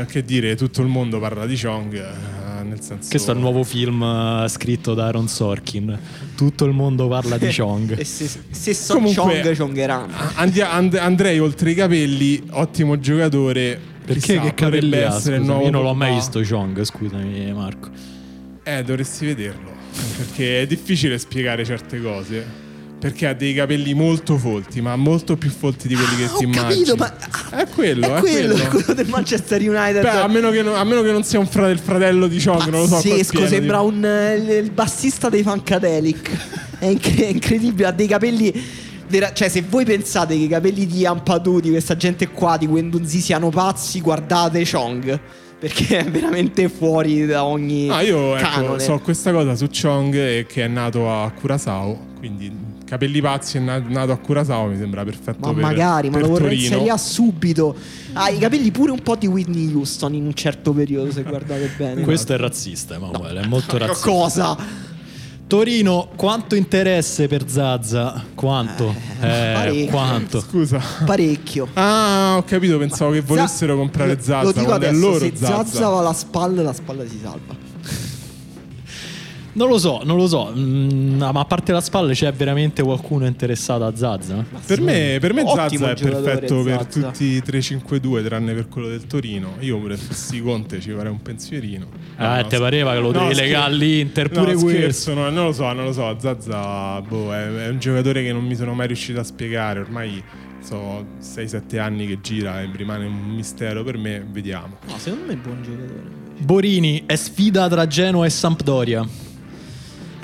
S2: eh, che dire, tutto il mondo parla di Chong. eh, nel senso...
S3: Questo è il nuovo film eh, scritto da Aaron Sorkin. Tutto il mondo parla di Chong.
S1: e se, se so
S2: Comunque-
S1: Chong, Chongheranno.
S2: Andi- and- andrei oltre i capelli, ottimo giocatore.
S3: Perché
S2: chissà,
S3: che capelli ha?
S2: essere il
S3: Scusami,
S2: nuovo
S3: io non l'ho mai visto Chong, scusami Marco.
S2: Eh, dovresti vederlo. Perché è difficile spiegare certe cose. Perché ha dei capelli molto folti, ma molto più folti di quelli che
S1: Ah,
S2: ti
S1: ho
S2: immagini.
S1: capito, ma
S2: È quello,
S1: è
S2: è
S1: quello,
S2: quello.
S1: è quello del Manchester United.
S2: Beh, a, meno che non, a meno che non sia un frate, il fratello di Chong, non lo so.
S1: Pazzesco,
S2: pieno di-
S1: sembra un, eh, il, il bassista dei Funkadelic. è, inc- è incredibile, ha dei capelli. Vera- cioè, se voi pensate che i capelli di Ampadu, di questa gente qua, di Guendouzi siano pazzi, guardate Chong. Perché è veramente fuori da ogni
S2: Ah, io ecco,
S1: canone.
S2: so questa cosa su Chong eh, che è nato a Curaçao, quindi capelli pazzi è na- nato a Curaçao, mi sembra perfetto
S1: Ma
S2: per,
S1: magari, ma
S2: per
S1: lo vorrei in
S2: Torino.
S1: Serie A subito. Ha i capelli pure un po' di Whitney Houston in un certo periodo, se guardate bene.
S3: Questo è razzista, Emanuele, è molto
S1: Ma
S3: razzista.
S1: cosa?
S3: Torino, quanto interesse per Zazza? Quanto? Eh,
S1: parecchio.
S3: quanto?
S2: Scusa.
S1: Parecchio.
S2: Ah, ho capito, pensavo che volessero
S1: Za-
S2: comprare Zazza.
S1: Lo dico adesso,
S2: loro
S1: se
S2: Zazza.
S1: Zazza va alla spalla, la spalla si salva.
S3: Non lo so, non lo so. Mm, ma a parte la spalla c'è veramente qualcuno interessato a Zazza?
S2: Per me, per me Zazza è perfetto per
S1: Zazza.
S2: tutti i 3-5-2 tranne per quello del Torino. Io pure fossi Conte ci farei un pensierino.
S3: Ah,
S2: No,
S3: te pareva che lo devi
S2: scher-
S3: legare all'Inter,
S2: no,
S3: pure questo.
S2: scherzo, no, non lo so, non lo so. Zazza boh, è, è un giocatore che non mi sono mai riuscito a spiegare. Ormai so 6-7 anni che gira e rimane un mistero per me. Vediamo.
S1: No, secondo me è un buon giocatore.
S3: Borini è sfida tra Genoa e Sampdoria.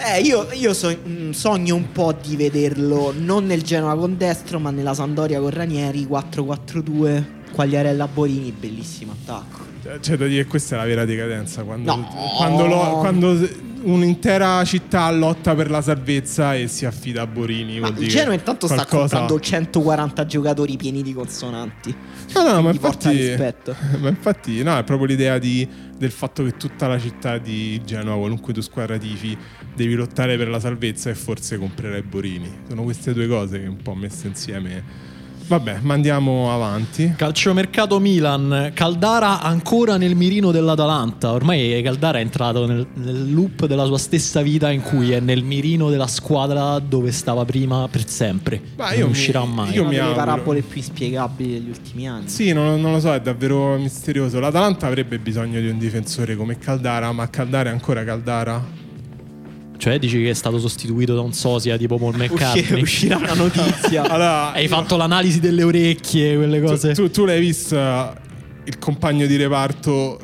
S1: Eh, io, io so- mh, sogno un po' di vederlo non nel Genoa con destro, ma nella Sandoria con Ranieri 4-4-2. Quagliarella Borini, bellissimo attacco.
S2: Cioè, da dire questa è la vera decadenza. Quando,
S1: No.
S2: quando, lo- quando un'intera città lotta per la salvezza e si affida a Borini.
S1: Ma il Genoa intanto sta
S2: qualcosa-
S1: comprando 140 giocatori pieni di consonanti.
S2: No, no, ma infatti, ma infatti, no, è proprio l'idea di- del fatto che tutta la città di Genova, qualunque tu squadra tifi, devi lottare per la salvezza e forse comprerai Borini. Sono queste due cose che un po' messe insieme. Vabbè, ma andiamo avanti.
S3: Calciomercato Milan, Caldara ancora nel mirino dell'Atalanta. Ormai Caldara è entrato nel, nel loop della sua stessa vita in cui è nel mirino della squadra dove stava prima per sempre.
S2: Ma
S3: non
S2: io mi-
S3: uscirà mai.
S2: io
S1: Una
S2: mi
S1: delle
S2: auguro.
S1: parabole più inspiegabili degli ultimi anni.
S2: Sì, non, non lo so, è davvero misterioso. L'Atalanta avrebbe bisogno di un difensore come Caldara, ma Caldara è ancora Caldara?
S3: Cioè, dici che è stato sostituito da un sosia tipo Paul McCartney.
S1: uscirà una notizia.
S2: Allora,
S3: Hai fatto l'analisi delle orecchie, quelle
S2: tu,
S3: cose.
S2: tu- tu l'hai visto uh, il compagno di reparto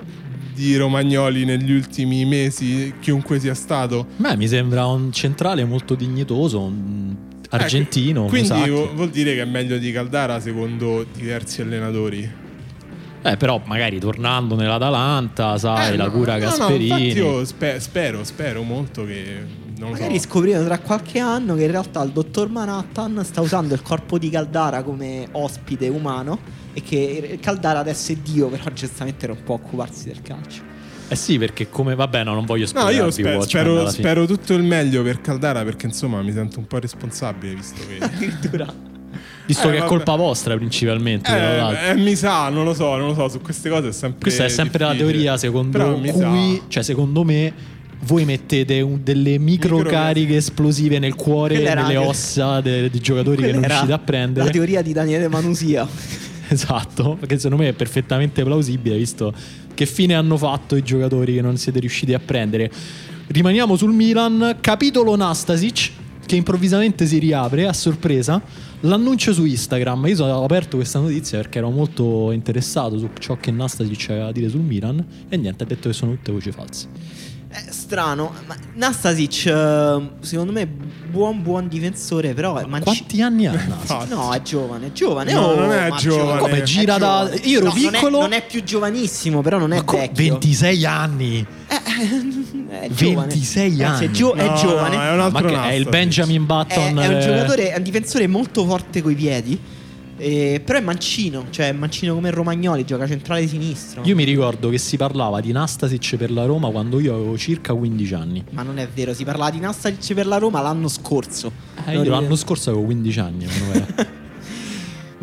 S2: di Romagnoli negli ultimi mesi, chiunque sia stato?
S3: Beh, mi sembra un centrale molto dignitoso, un argentino.
S2: Eh, quindi vuol dire che è meglio di Caldara secondo diversi allenatori.
S3: Eh, però magari tornando nell'Atalanta, sai,
S2: Eh,
S3: la
S2: no,
S3: cura
S2: no, no,
S3: Gasperini.
S2: infatti io spe- spero, spero molto che non lo
S1: Magari
S2: so.
S1: scopriremo tra qualche anno che in realtà il dottor Manhattan sta usando il corpo di Caldara come ospite umano e che Caldara adesso è Dio, però giustamente non può occuparsi del calcio.
S3: Eh sì, perché come vabbè, no, non voglio
S2: No,
S3: spoilervi
S2: io spe-
S3: Watchmen
S2: spero, spero tutto il meglio per Caldara perché insomma mi sento un po' responsabile visto che...
S1: Addirittura.
S3: Visto
S2: Eh,
S3: che è
S2: vabbè.
S3: colpa vostra principalmente.
S2: Eh, eh, mi sa, non lo so, non lo so, su queste cose è sempre
S3: Questa è sempre la
S2: difficile.
S3: teoria secondo cui, cioè secondo me, voi mettete un- delle
S2: Micro-
S3: microcariche esplosive nel cuore,
S1: Quella era
S3: nelle ossa de- di giocatori che non riuscite a prendere.
S1: La teoria di Daniele Manusia.
S3: Esatto, perché secondo me è perfettamente plausibile visto che fine hanno fatto i giocatori che non siete riusciti a prendere. Rimaniamo sul Milan, capitolo Nastasic che improvvisamente si riapre a sorpresa. L'annuncio su Instagram, io ho aperto questa notizia perché ero molto interessato su ciò che Nastasic aveva a dire sul Milan e niente, ha detto che sono tutte voci false.
S1: È strano, ma Nastasic eh, secondo me buon buon difensore, però è manci-
S3: Quanti anni ha Nastasic?
S1: No, è giovane, è giovane.
S2: No,
S1: oh,
S2: non è
S1: ma
S2: giovane.
S3: Come
S1: è
S3: gira da-
S1: giovane.
S3: io ero
S1: No, non è-
S3: piccolo-
S1: Non è, più giovanissimo, però non è
S3: Ma
S1: vecchio.
S3: 26 anni!
S1: Eh, è giovane.
S3: 26
S1: Ragazzi, È,
S3: anni.
S1: gio- è
S2: No,
S1: giovane.
S2: no, è un
S3: Ma
S2: altro
S3: che è il. Benjamin
S1: È,
S3: Button?
S1: è un
S3: eh,
S1: giocatore, è un difensore molto forte coi piedi. Eh, però è mancino, cioè è mancino come Romagnoli, gioca centrale sinistro.
S3: Io mi ricordo che si parlava di Nastasic per la Roma quando io avevo circa 15 anni.
S1: Ma non è vero, si parlava di Nastasic per la Roma l'anno scorso.
S3: Eh, io l'anno scorso avevo 15 anni.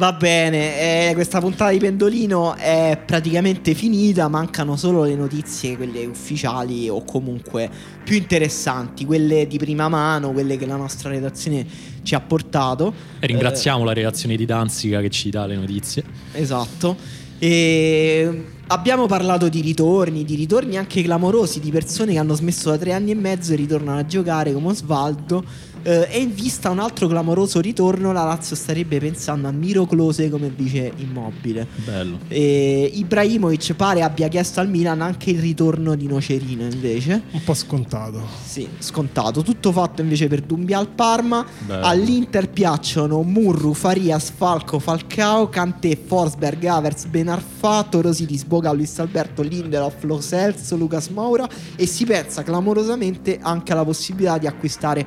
S1: Va bene, eh, questa puntata di Pendolino è praticamente finita, mancano solo le notizie, quelle ufficiali o comunque più interessanti, quelle di prima mano, quelle che la nostra redazione ci ha portato.
S3: e ringraziamo la redazione di Danzica che ci dà le notizie.
S1: Eh, esatto. E abbiamo parlato di ritorni, di ritorni anche clamorosi di persone che hanno smesso da tre anni e mezzo e ritornano a giocare come Osvaldo. Eh, e in vista un altro clamoroso ritorno, la Lazio starebbe pensando a Miro Close come vice immobile.
S3: Bello.
S1: E Ibrahimovic pare abbia chiesto al Milan anche il ritorno di Nocerino invece.
S2: Un po' scontato.
S1: Sì, scontato. Tutto fatto invece per Dumbia al Parma.
S3: Bello.
S1: All'Inter piacciono Murru, Farias, Falco, Falcao, Kanté, Forsberg, Avers, Benarfa, Torosilis, Boga, Luis Alberto, Lindelof, Lo Celso, Lucas Moura e si pensa clamorosamente anche alla possibilità di acquistare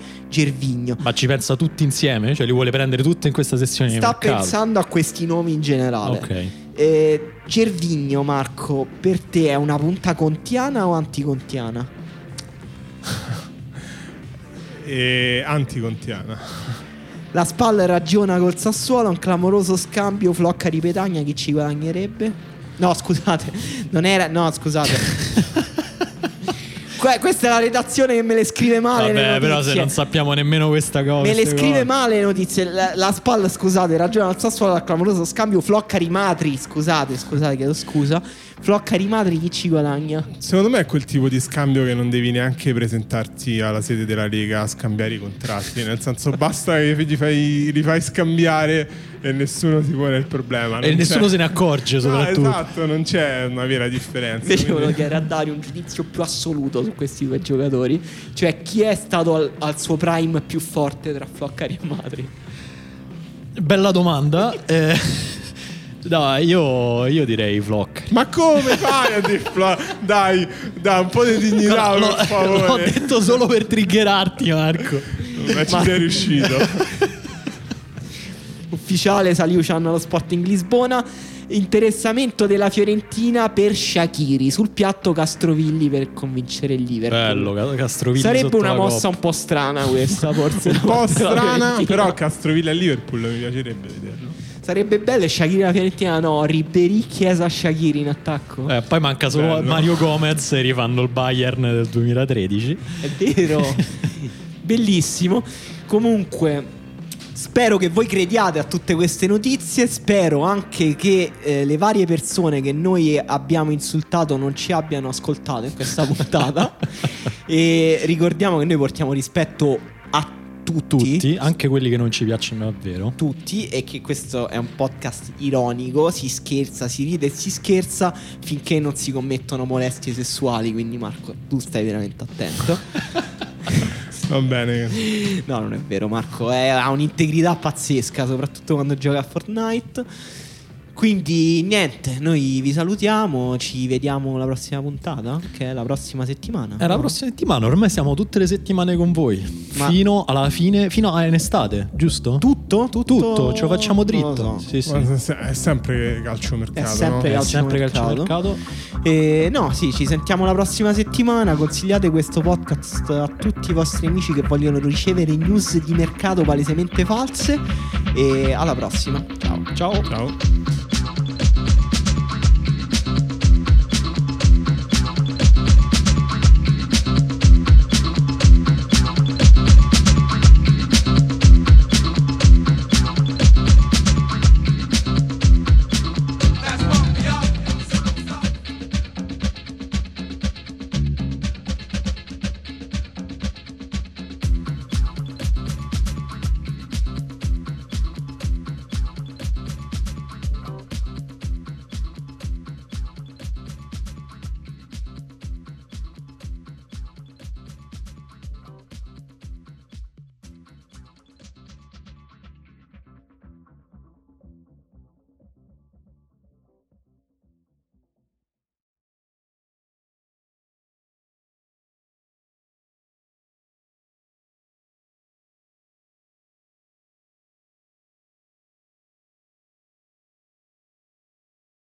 S1: Gervigno.
S3: Ma ci pensa tutti insieme? Cioè li vuole prendere tutte in questa sessione
S1: Sta pensando a questi nomi in generale.
S3: Ok.
S1: Eh, Gervigno, Marco, per te è una punta contiana o anticontiana?
S2: E anticontiana.
S1: La spalla ragiona col Sassuolo, un clamoroso scambio Flocca di Petagna, chi ci guadagnerebbe? No, scusate, non era... No, scusate. Que- questa è la redazione che me le scrive male. le
S3: Vabbè, però se non sappiamo nemmeno questa cosa.
S1: Me le scrive
S3: cose.
S1: male le notizie. La, la spalla, scusate, ragiona al Sassuolo al clamoroso scambio Flocca di Matri. Scusate, scusate, chiedo scusa. Flocca di Matri, chi ci guadagna?
S2: Secondo me è quel tipo di scambio che non devi neanche presentarti alla sede della Lega a scambiare i contratti. Nel senso, basta che gli fai, li fai scambiare e nessuno si pone il problema.
S3: E nessuno se ne accorge,
S2: No,
S3: soprattutto.
S2: esatto, non c'è una vera differenza.
S1: Invece
S2: quindi-
S1: volevo chiedere a Dario un giudizio più assoluto su questi due giocatori. Cioè, chi è stato al, al suo prime più forte tra Flocca e Matri?
S3: Bella domanda. Eh, no, io, io direi Vlog.
S2: Ma come fai a dire Fla- Dai, dai, un po' di dignità,
S3: L'ho,
S2: per favore.
S3: l'ho detto solo per triggerarti, Marco.
S2: Ma ci sei riuscito.
S1: Ufficiale Saliucian allo Sporting Lisbona. Interessamento della Fiorentina per Shakiri sul piatto Castrovilli per convincere il Liverpool.
S3: Bello, Ca- Castrovilli
S1: Sarebbe
S3: sotto
S1: una
S3: la
S1: mossa un po' strana questa, forse.
S2: Un po' strana, però Castrovilla e Liverpool mi piacerebbe vederlo.
S1: Sarebbe bello Shakiri alla Fiorentina no, Ribéry, Chiesa, Shakiri in attacco.
S3: Eh, poi manca solo
S2: Bello.
S3: Mario Gomez e rifanno il Bayern del 2013.
S1: È vero. Bellissimo. Comunque, spero che voi crediate a tutte queste notizie. Spero anche che eh, le varie persone che noi abbiamo insultato non ci abbiano ascoltato in questa puntata. e ricordiamo che noi portiamo rispetto a tutti.
S3: Tutti, anche quelli che non ci piacciono davvero.
S1: tutti e che questo è un podcast ironico, si scherza, si ride e si scherza finché non si commettono molestie sessuali, quindi Marco tu stai veramente attento.
S2: Va bene.
S1: No, non è vero, Marco. È- ha un'integrità pazzesca, soprattutto quando gioca a Fortnite. Quindi, niente, noi vi salutiamo. Ci vediamo la prossima puntata, che è la prossima settimana.
S3: È la
S1: no?
S3: prossima settimana, ormai siamo tutte le settimane con voi.
S1: Ma-
S3: Fino alla fine, fino a in estate, giusto?
S1: Tutto? Tutto?
S3: Tutto, ce lo facciamo
S1: Non lo
S3: dritto.
S1: so.
S3: Sì, sì.
S2: È sempre calciomercato.
S1: È sempre
S2: no?
S3: È
S1: calcio
S3: sempre
S1: mercato.
S3: calciomercato.
S1: Eh, no, sì, ci sentiamo la prossima settimana. Consigliate questo podcast a tutti i vostri amici che vogliono ricevere news di mercato palesemente false. E alla prossima. Ciao.
S3: Ciao.
S2: Ciao.